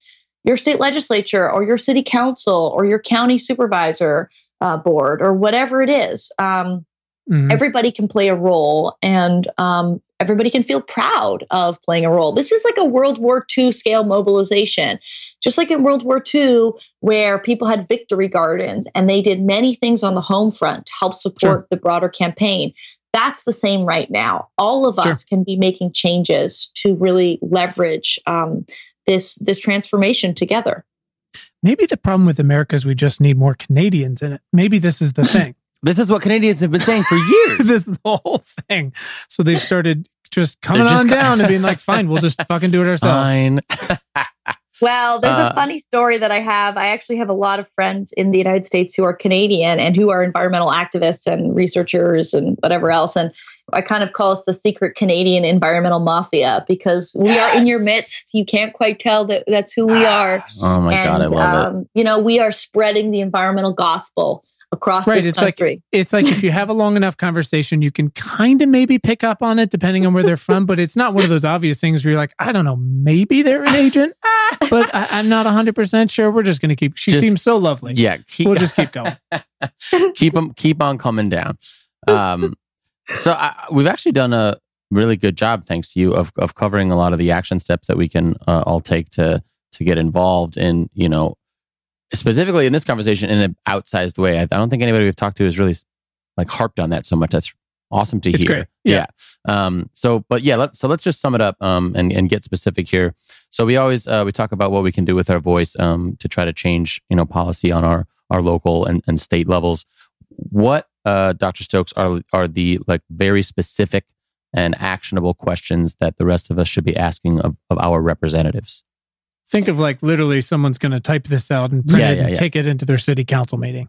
your state legislature or your city council or your county supervisor uh, board or whatever it is. Um, mm-hmm. Everybody can play a role, and um, everybody can feel proud of playing a role. This is like a World War II scale mobilization. Just like in World War II, where people had victory gardens and they did many things on the home front to help support sure. the broader campaign. That's the same right now. All of sure. us can be making changes to really leverage um, this this transformation together. Maybe the problem with America is we just need more Canadians in it. Maybe this is the thing. This is what Canadians have been saying for years. this is the whole thing. So they started just coming just on down and being like, fine, we'll just fucking do it ourselves. Fine. Well, there's uh, a funny story that I have. I actually have a lot of friends in the United States who are Canadian and who are environmental activists and researchers and whatever else. And I kind of call us the secret Canadian environmental mafia because we yes. are in your midst. You can't quite tell that that's who we are. oh my and, God, I love um, it. You know, we are spreading the environmental gospel across right, this it's country. Like, it's like if you have a long enough conversation, you can kind of maybe pick up on it depending on where they're from, but it's not one of those obvious things where you're like, I don't know, maybe they're an agent, but I, am not 100% sure. We're just going to keep, she just, seems so lovely. Yeah. Keep, we'll just keep going. keep them, keep on coming down. Um, so I, we've actually done a really good job, thanks to you, of, of covering a lot of the action steps that we can uh, all take to, to get involved in, you know, specifically in this conversation in an outsized way. I, I, don't think anybody we've talked to has really like harped on that so much. That's awesome to it's hear. Yeah. yeah. Um, so, but yeah, let's, so let's just sum it up, um, and, and get specific here. So we always, uh, we talk about what we can do with our voice, um, to try to change, you know, policy on our, our local and, and state levels. What, uh, Dr. Stokes are, are the like very specific and actionable questions that the rest of us should be asking of, of our representatives? Think of like literally someone's going to type this out and print yeah, it yeah, and yeah. take it into their city council meeting.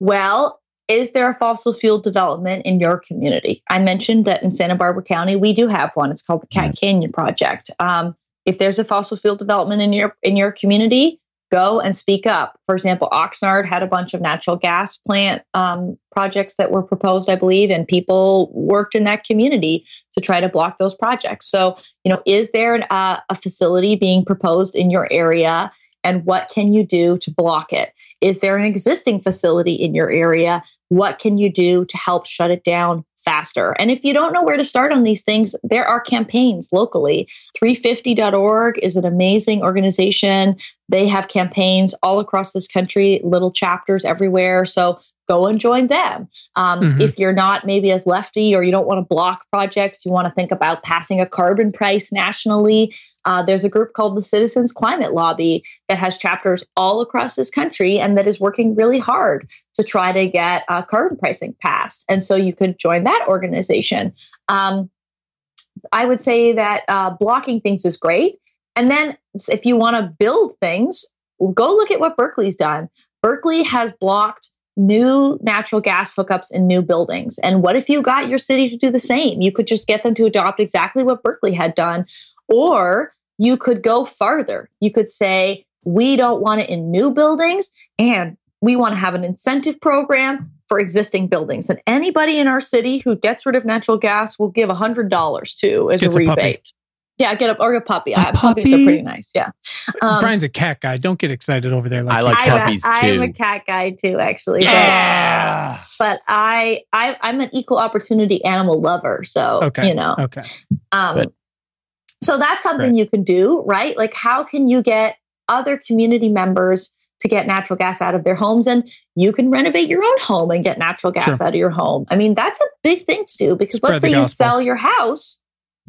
Well, is there a fossil fuel development in your community? I mentioned that in Santa Barbara County we do have one. It's called the Cat Canyon Project. Um, if there's a fossil fuel development in your in your community, go and speak up. For example, Oxnard had a bunch of natural gas plant um, projects that were proposed, I believe, and people worked in that community to try to block those projects. So, you know, is there an, uh, a facility being proposed in your area? And what can you do to block it? Is there an existing facility in your area? What can you do to help shut it down faster. And if you don't know where to start on these things, there are campaigns locally. 350.org is an amazing organization. They have campaigns all across this country, little chapters everywhere. So go and join them. Um, mm-hmm. If you're not maybe as lefty or you don't want to block projects, you want to think about passing a carbon price nationally. Uh, there's a group called the Citizens Climate Lobby that has chapters all across this country and that is working really hard to try to get uh, carbon pricing passed. And so you could join that organization. Um, I would say that uh, blocking things is great. And then if you want to build things, go look at what Berkeley's done. Berkeley has blocked new natural gas hookups in new buildings. And what if you got your city to do the same? You could just get them to adopt exactly what Berkeley had done. Or you could go farther. You could say, we don't want it in new buildings and we want to have an incentive program for existing buildings. And anybody in our city who gets rid of natural gas will give $100 to as Gets a rebate. Yeah, get up or a puppy. A puppy? puppies are pretty nice. Yeah. Um, Brian's a cat guy. Don't get excited over there. Like I like puppies I'm a, too. I'm a cat guy too, actually. Yeah. But, but I, I, I'm an equal opportunity animal lover. So okay. you know. Okay. Um. So that's something right. you can do, right? Like, how can you get other community members to get natural gas out of their homes and you can renovate your own home and get natural gas sure. out of your home. I mean, that's a big thing to do because Spread let's say you sell your house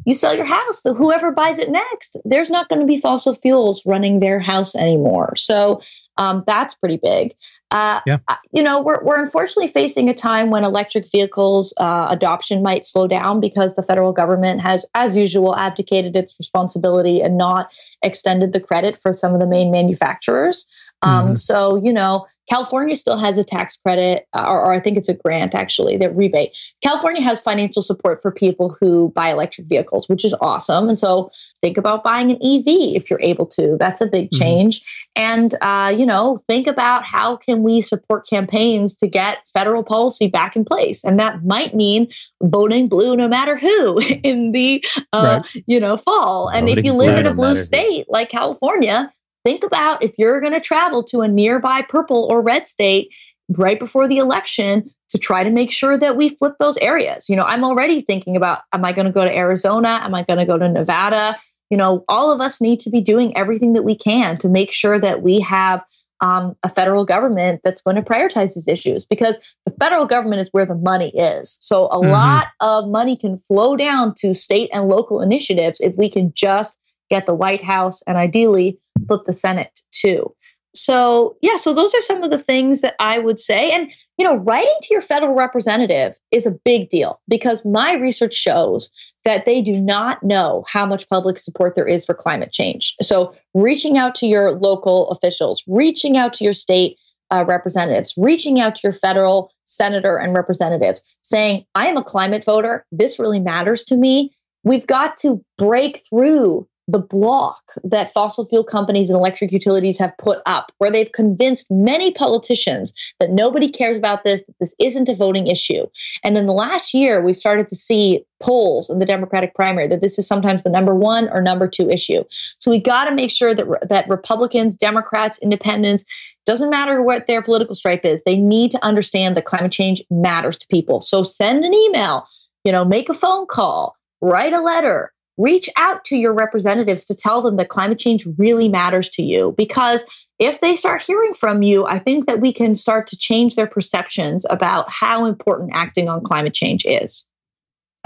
you sell your house, the whoever buys it next, there's not going to be fossil fuels running their house anymore. So um, that's pretty big. Uh, yeah. You know, we're, we're unfortunately facing a time when electric vehicles uh, adoption might slow down because the federal government has, as usual, abdicated its responsibility and not extended the credit for some of the main manufacturers. Um, mm-hmm. So, you know, California still has a tax credit, uh, or, or, I think it's a grant actually, that rebate. California has financial support for people who buy electric vehicles, which is awesome. And so think about buying an EV if you're able to. That's a big mm-hmm. change. And, uh, you know, think about how can we support campaigns to get federal policy back in place. And that might mean voting blue no matter who in the, uh, right. you know, fall. And voting if you live in a blue state who. like California, think about if you're going to travel to a nearby purple or red state right before the election to try to make sure that we flip those areas. You know, I'm already thinking about am I going to go to Arizona? Am I going to go to Nevada? You know, all of us need to be doing everything that we can to make sure that we have um, a federal government that's going to prioritize these issues because the federal government is where the money is. So a mm-hmm. lot of money can flow down to state and local initiatives if we can just get the White House and ideally flip the Senate too. So, yeah, so those are some of the things that I would say. And, you know, writing to your federal representative is a big deal because my research shows that they do not know how much public support there is for climate change. So, reaching out to your local officials, reaching out to your state uh, representatives, reaching out to your federal senator and representatives, saying, I am a climate voter. This really matters to me. We've got to break through the block that fossil fuel companies and electric utilities have put up, where they've convinced many politicians that nobody cares about this, that this isn't a voting issue. And in the last year, we've started to see polls in the Democratic primary that this is sometimes the number one or number two issue. So we got to make sure that that Republicans, Democrats, Independents, doesn't matter what their political stripe is, they need to understand that climate change matters to people. So send an email, you know, make a phone call, write a letter reach out to your representatives to tell them that climate change really matters to you. Because if they start hearing from you i think that we can start to change their perceptions about how important acting on climate change is.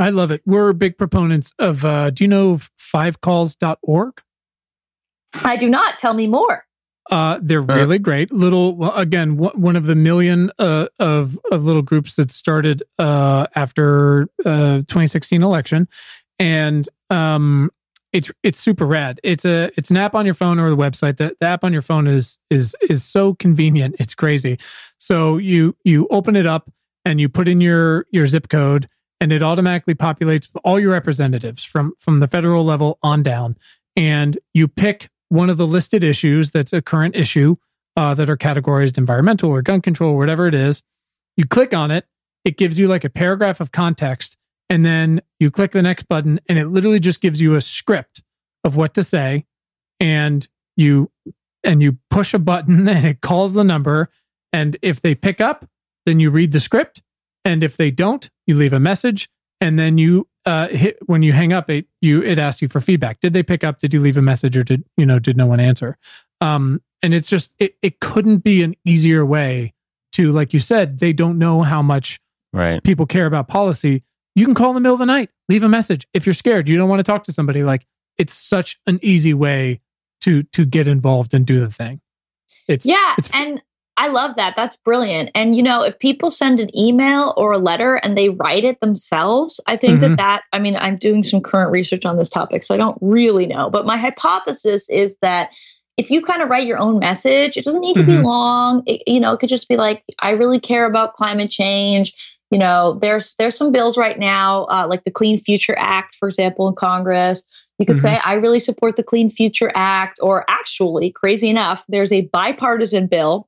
I love it. We're big proponents of uh, do you know fivecalls.org i do not. Tell me more. Uh, they're really great. Little well, again, one of the million uh, of of little groups that started uh, after uh, 2016 election, and um, it's it's super rad. It's a it's an app on your phone or the website. The, the app on your phone is is is so convenient. It's crazy. So you you open it up and you put in your your zip code and it automatically populates with all your representatives from from the federal level on down and you pick one of the listed issues that's a current issue uh, that are categorized environmental or gun control or whatever it is you click on it it gives you like a paragraph of context and then you click the next button and it literally just gives you a script of what to say and you and you push a button and it calls the number and if they pick up then you read the script and if they don't you leave a message and then you uh, hit when you hang up it you it asks you for feedback did they pick up did you leave a message or did you know did no one answer um, and it's just it, it couldn't be an easier way to, like you said, they don't know how much Right. people care about policy. You can call in the middle of the night, leave a message. If you're scared, you don't want to talk to somebody, like it's such an easy way to to get involved and do the thing. It's Yeah, it's and I love that. That's brilliant. And you know, if people send an email or a letter and they write it themselves, I think Mhm. that that I mean, I'm doing some current research on this topic, so I don't really know, but my hypothesis is that if you kind of write your own message, it doesn't need to be Mhm. long. It, you know, it could just be like, I really care about climate change. You know, there's there's some bills right now, uh, like the Clean Future Act, for example, in Congress. You could Mhm. say, I really support the Clean Future Act, or actually, crazy enough, there's a bipartisan bill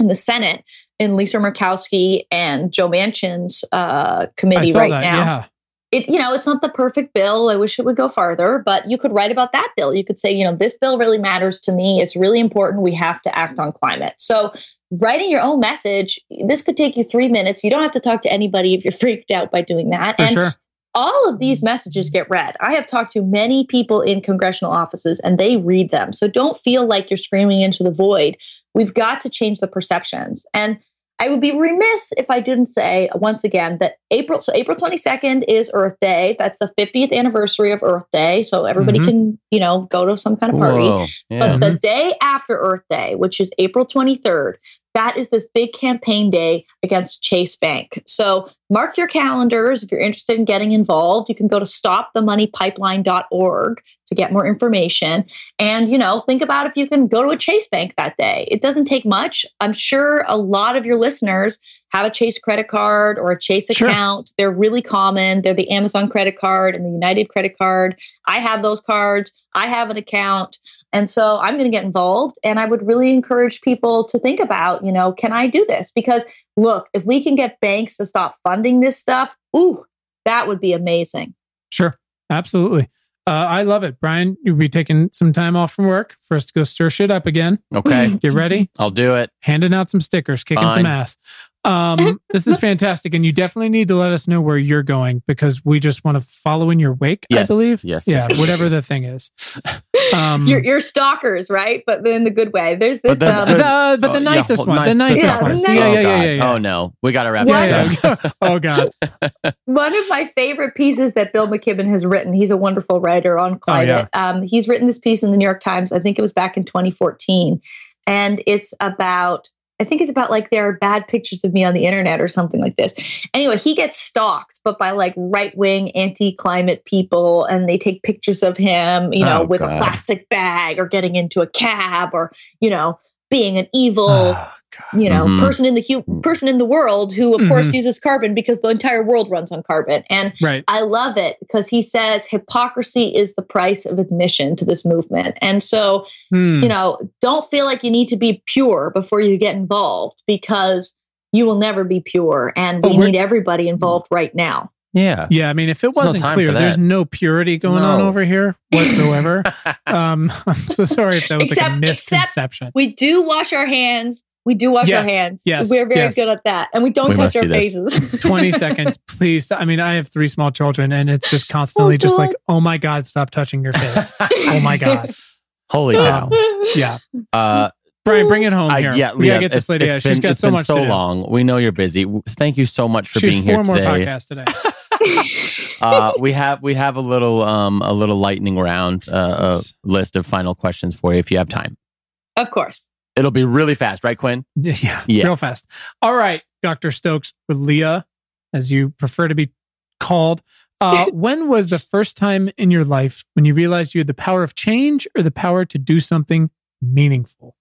in the Senate in Lisa Murkowski and Joe Manchin's uh, I committee saw right that. now Yeah. it you know it's not the perfect bill i wish it would go farther but you could write about that bill you could say you know this bill really matters to me it's really important we have to act on climate so writing your own message this could take you three minutes you don't have to talk to anybody if you're freaked out by doing that For and sure. all of these messages get read. I have talked to many people in congressional offices and they read them. So don't feel like you're screaming into the void. We've got to change the perceptions. And I would be remiss if I didn't say once again that April, so April 22nd is Earth Day. That's the 50th anniversary of Earth Day. So everybody Mhm. can, you know, go to some kind of party. Whoa. Yeah. But the day after Earth Day, which is April 23rd, that is this big campaign day against Chase Bank. So mark your calendars if you're interested in getting involved. You can go to stopthemoneypipeline.org to get more information. And, you know, think about if you can go to a Chase Bank that day. It doesn't take much. I'm sure a lot of your listeners have a Chase credit card or a Chase Sure. account. They're really common. They're the Amazon credit card and the United credit card. I have those cards. I have an account. And so I'm going to get involved. And I would really encourage people to think about, you know, can I do this? Because look, if we can get banks to stop funding this stuff, ooh, that would be amazing. Sure. Absolutely. Uh, I love it. Brian, you'll be taking some time off from work for us to go stir shit up again. okay. Get ready. I'll do it. handing out some stickers, kicking Fine. some ass. Um, this is fantastic, and you definitely need to let us know where you're going because we just want to follow in your wake. I believe. Yes, Yeah. yes, yes, whatever yes, the thing is. Um, you're, you're stalkers, right? But in the good way. There's this. But the- um, the, the- but Oh, the yeah, nicest hold- one. nice- the nicest Yeah, one. the Yeah, nice- yeah, oh, yeah, God. yeah, yeah. Oh, no. We got to wrap this up. oh God. One of my favorite pieces that Bill McKibben has written, he's a wonderful writer on climate. um, he's written this piece in the New York Times, I think it was back in 2014. And it's about, I think it's about like there are bad pictures of me on the internet or something like this. Anyway, he gets stalked, but by like right wing anti climate people, and they take pictures of him, you know, Oh, with God. a plastic bag or getting into a cab or, you know, being an evil God. You know Mhm. person in the hu- person in the world who of course Mhm. uses carbon because the entire world runs on carbon and Right. i love it because he says hypocrisy is the price of admission to this movement and so Hmm. you know don't feel like you need to be pure before you get involved because you will never be pure and we we're- need everybody involved right now Yeah. Yeah, I mean, if it no wasn't time clear, there's no purity going on over here whatsoever. um, I'm so sorry if that was like Except- a except- misconception. we do wash our hands we do wash our hands yes, we're very yes. good at that and we don't We touch our do faces 20 seconds, please. I mean, I have three small children, and it's just constantly Oh, just like, oh my God, stop touching your face. Oh my God. Holy cow. Yeah. Uh, Brian, bring it home I, here. yeah, we yeah, gotta get this lady it's out. She's been- got it's so been much so to do. long. We know you're busy. Thank you so much for She's being here four more today. podcasts today. uh, we have we have a little um a little lightning round uh, uh, list of final questions for you if you have time. of course It'll be really fast, right, Quinn? Yeah, Yeah. real fast. All right, Dr. Stokes, or Leah, as you prefer to be called. Uh, when was the first time in your life when you realized you had the power of change or the power to do something meaningful?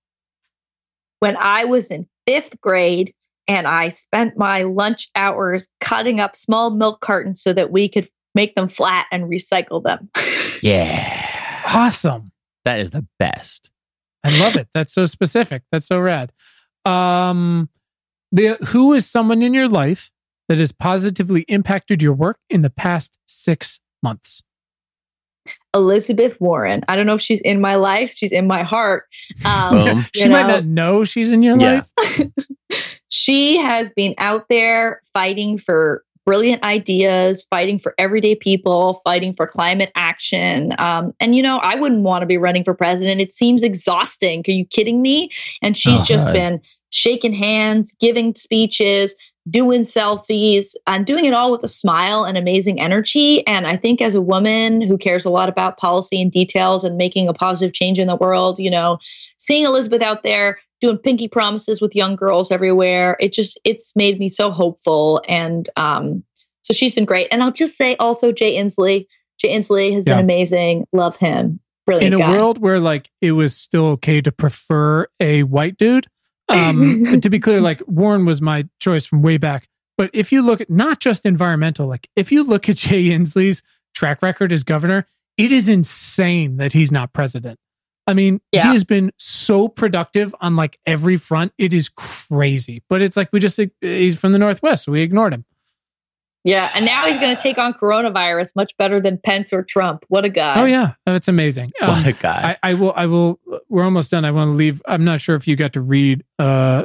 when I was in fifth grade and I spent my lunch hours cutting up small milk cartons so that we could make them flat and recycle them. Yeah, Awesome. that is the best. I love it. That's so specific. That's so rad. Um, the who is someone in your life that has positively impacted your work in the past six months? Elizabeth Warren. I don't know if she's in my life, she's in my heart. Um, Boom. She you might not know she's in your Yeah. life. she has been out there fighting for brilliant ideas, fighting for everyday people, fighting for climate action. Um, and, you know, I wouldn't want to be running for president. It seems exhausting. Are you kidding me? And she's Oh, just God. been shaking hands, giving speeches, doing selfies, and doing it all with a smile and amazing energy. And I think as a woman who cares a lot about policy and details and making a positive change in the world, you know, seeing Elizabeth out there doing pinky promises with young girls everywhere, it just it's made me so hopeful. And um, so she's been great. And I'll just say also Jay Inslee. Jay Inslee has Yeah. been amazing. Love him. Brilliant in a guy. world where like it was still okay to prefer a white dude. Um, to be clear, like Warren was my choice from way back. But if you look at not just environmental, like if you look at Jay Inslee's track record as governor, it is insane that he's not president. I mean, Yeah. he has been so productive on like every front. It is crazy. But it's like we just he's from the Northwest, so we ignored him. Yeah, and now he's going to take on coronavirus much better than Pence or Trump. What a guy! Oh yeah, that's amazing. Um, what a guy. I, I will. I will. We're almost done. I want to leave. I'm not sure if you got to read uh,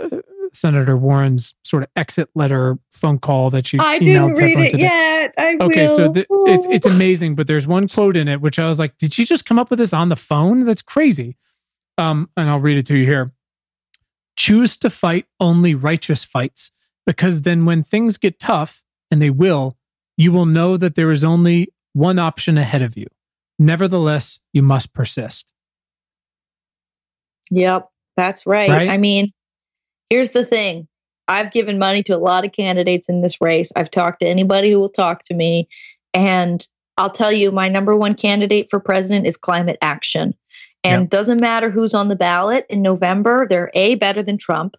Senator Warren's sort of exit letter phone call that she I emailed didn't to read it today. yet. I Okay, will. so it's it's amazing, but there's one quote in it which I was like, "Did you just come up with this on the phone? That's crazy." Um, and I'll read it to you here. Choose to fight only righteous fights, because then when things get tough, and they will, you will know that there is only one option ahead of you. Nevertheless, you must persist. Yep, that's right. Right? I mean, here's the thing. I've given money to a lot of candidates in this race. I've talked to anybody who will talk to me. And I'll tell you, my number one candidate for president is climate action. And Yep. doesn't matter who's on the ballot in November, they're A, better than Trump,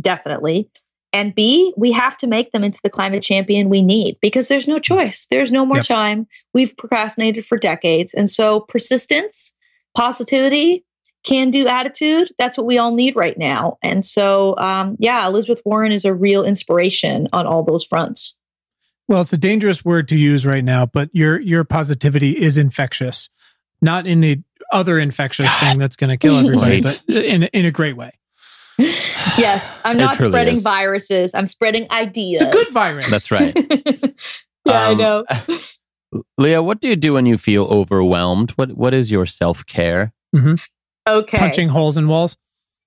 definitely. And B, we have to make them into the climate champion we need because there's no choice. There's no more Yep. time. We've procrastinated for decades. And so persistence, positivity, can do attitude, that's what we all need right now. And so, um, yeah, Elizabeth Warren is a real inspiration on all those fronts. Well, it's a dangerous word to use right now, but your your positivity is infectious. Not in the other infectious thing that's going to kill everybody, Right. but in in a great way. yes, I'm not spreading is. viruses, I'm spreading ideas. It's a good virus. That's right. yeah, I Um, know. Leah, what do you do when you feel overwhelmed? What What is your self care? Okay. Punching holes in walls.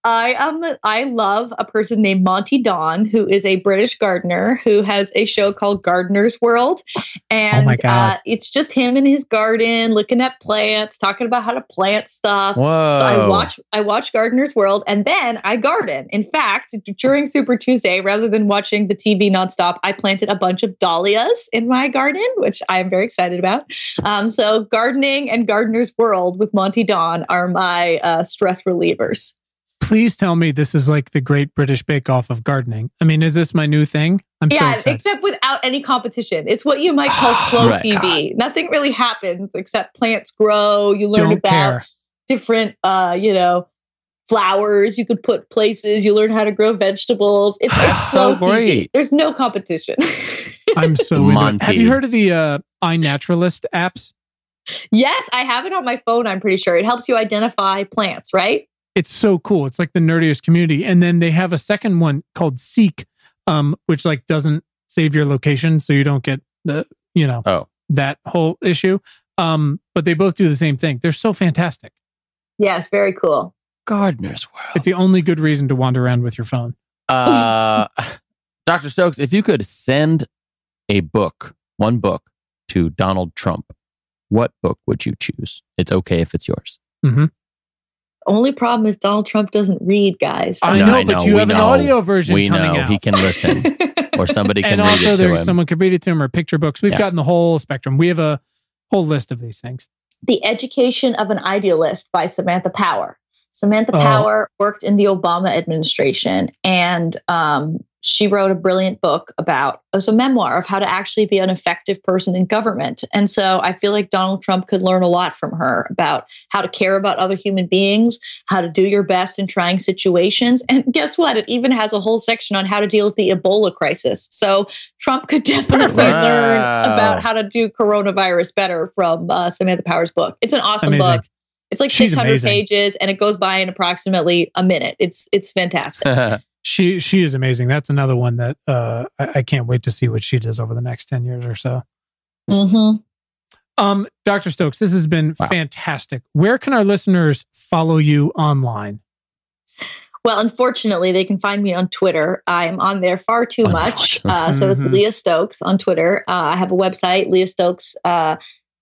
I um I love a person named Monty Don who is a British gardener who has a show called Gardener's World, and Oh my God. Uh, it's just him in his garden looking at plants, talking about how to plant stuff. Whoa! So I watch I watch Gardener's World and then I garden. In fact, during Super Tuesday, rather than watching the TV nonstop, I planted a bunch of dahlias in my garden, which I am very excited about. Um, so gardening and Gardener's World with Monty Don are my uh, stress relievers. Please tell me this is like the Great British Bake Off of gardening. I mean, is this my new thing? I'm so yeah, excited. except without any competition. It's what you might call slow Right. TV. Nothing really happens except plants grow. You learn Don't about care. different, uh, you know, flowers you could put places. You learn how to grow vegetables. It's, it's slow So TV. great. There's no competition. I'm so into. Monty. Have you heard of the uh, iNaturalist apps? yes, I have it on my phone. I'm pretty sure it helps you identify plants, right? It's so cool. It's like the nerdiest community. And then they have a second one called Seek, um, which like doesn't save your location, so you don't get the you know Oh. that whole issue. Um, but they both do the same thing. They're so fantastic. Yes, very cool. Gardener's World. It's the only good reason to wander around with your phone. Uh, Dr. Stokes, if you could send a book, one book, to Donald Trump, what book would you choose? It's okay if it's yours. Only problem is Donald Trump doesn't read, guys. I know, know, I but you we have an audio version we coming know out. he can listen, or somebody can and read also, it to there's him. someone can read it to him or picture books. We've Yeah. gotten the whole spectrum. We have a whole list of these things. The Education of an Idealist by Samantha Power. Samantha Oh. Power worked in the Obama administration and um, she wrote a brilliant book about, it was a memoir of how to actually be an effective person in government. And so I feel like Donald Trump could learn a lot from her about how to care about other human beings, how to do your best in trying situations. And guess what? It even has a whole section on how to deal with the Ebola crisis. So Trump could definitely Wow. learn about how to do coronavirus better from uh, Samantha Power's book. It's an awesome Amazing. book. It's like She's 600 amazing. pages and it goes by in approximately a minute. It's it's fantastic. She she is amazing. That's another one that uh, I, I can't wait to see what she does over the next ten years or so. hmm Um, Dr. Stokes, this has been Wow. fantastic. Where can our listeners follow you online? Well, unfortunately, they can find me on Twitter. I'm on there far too much. Uh, so it's Mhm. Leah Stokes on Twitter. Uh, I have a website, leahstokes.com.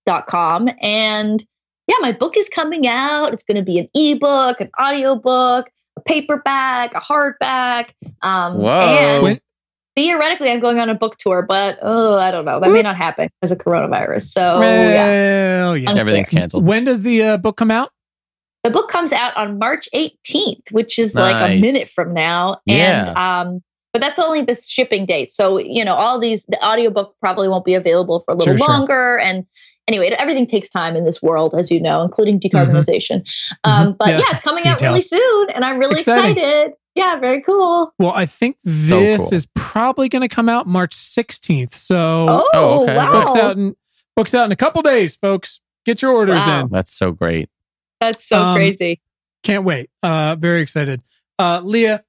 dot com, and yeah, my book is coming out. It's going to be an ebook, an audiobook, a paperback, a hardback. Um, Whoa. And When- theoretically, I'm going on a book tour, but oh, I don't know. That may not happen because of coronavirus. So yeah. well, yeah. Everything's canceled. When does the uh, book come out? the book comes out on March 18th, which is like a minute from now. Yeah. And um but that's only the shipping date. So, you know, all these the audiobook probably won't be available for a little Sure, sure. longer and anyway, everything takes time in this world as you know, including decarbonization. Um but Mm-hmm. Yeah. yeah. it's coming out really soon and I'm really Exciting. excited. Yeah, very cool. Well, I think So this cool. is probably going to come out March 16th. So Oh, Oh, okay. wow. books out in books out in a couple days, folks. Get your orders Wow. in. That's so great. That's so Um, crazy. Can't wait. Uh, very excited. Uh, Leah,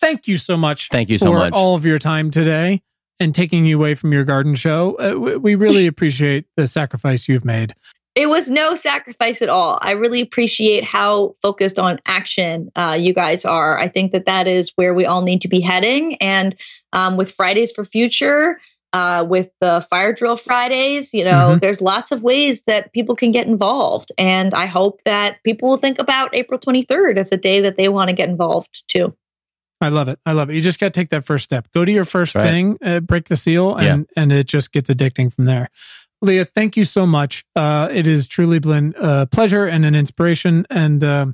thank you so much. Thank you for so much. all of your time today and taking you away from your garden show. Uh, we, really appreciate the sacrifice you've made. It was no sacrifice at all. I really appreciate how focused on action uh, you guys are. I think that that is where we all need to be heading. And um, with Fridays for Future, uh, with the fire drill Fridays, you know, Mhm. there's lots of ways that people can get involved. And I hope that people will think about April 23rd as a day that they want to get involved too. I love it. I love it. You just got to take that first step. Go to your first Right. thing, uh, break the seal, and and it just gets addicting from there. Leah, thank you so much. Uh, it has truly been a pleasure and an inspiration, and uh,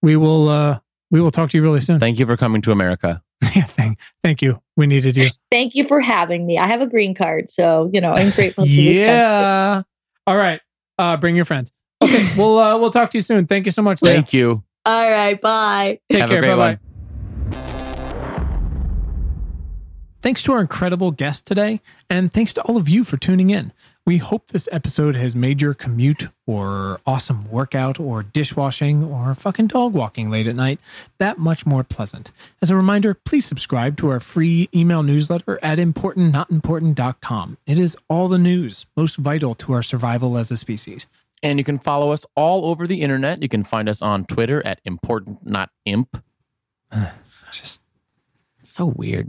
we will uh, we will talk to you really soon. Thank you for coming to America. thank, thank you. We needed you. Thank you for having me. I have a green card, so you know I'm grateful for this yeah. All right. Uh, bring your friends. Okay. we'll uh, we'll talk to you soon. Thank you so much, Leah. Thank you. All right, bye. Take Have care. Bye bye. Thanks to our incredible guest today, and thanks to all of you for tuning in. We hope this episode has made your commute or awesome workout or dishwashing or fucking dog walking late at night that much more pleasant. As a reminder, please subscribe to our free email newsletter at importantnotimportant.com. It is all the news most vital to our survival as a species. And you can follow us all over the internet. You can find us on Twitter at important not imp. Just So weird.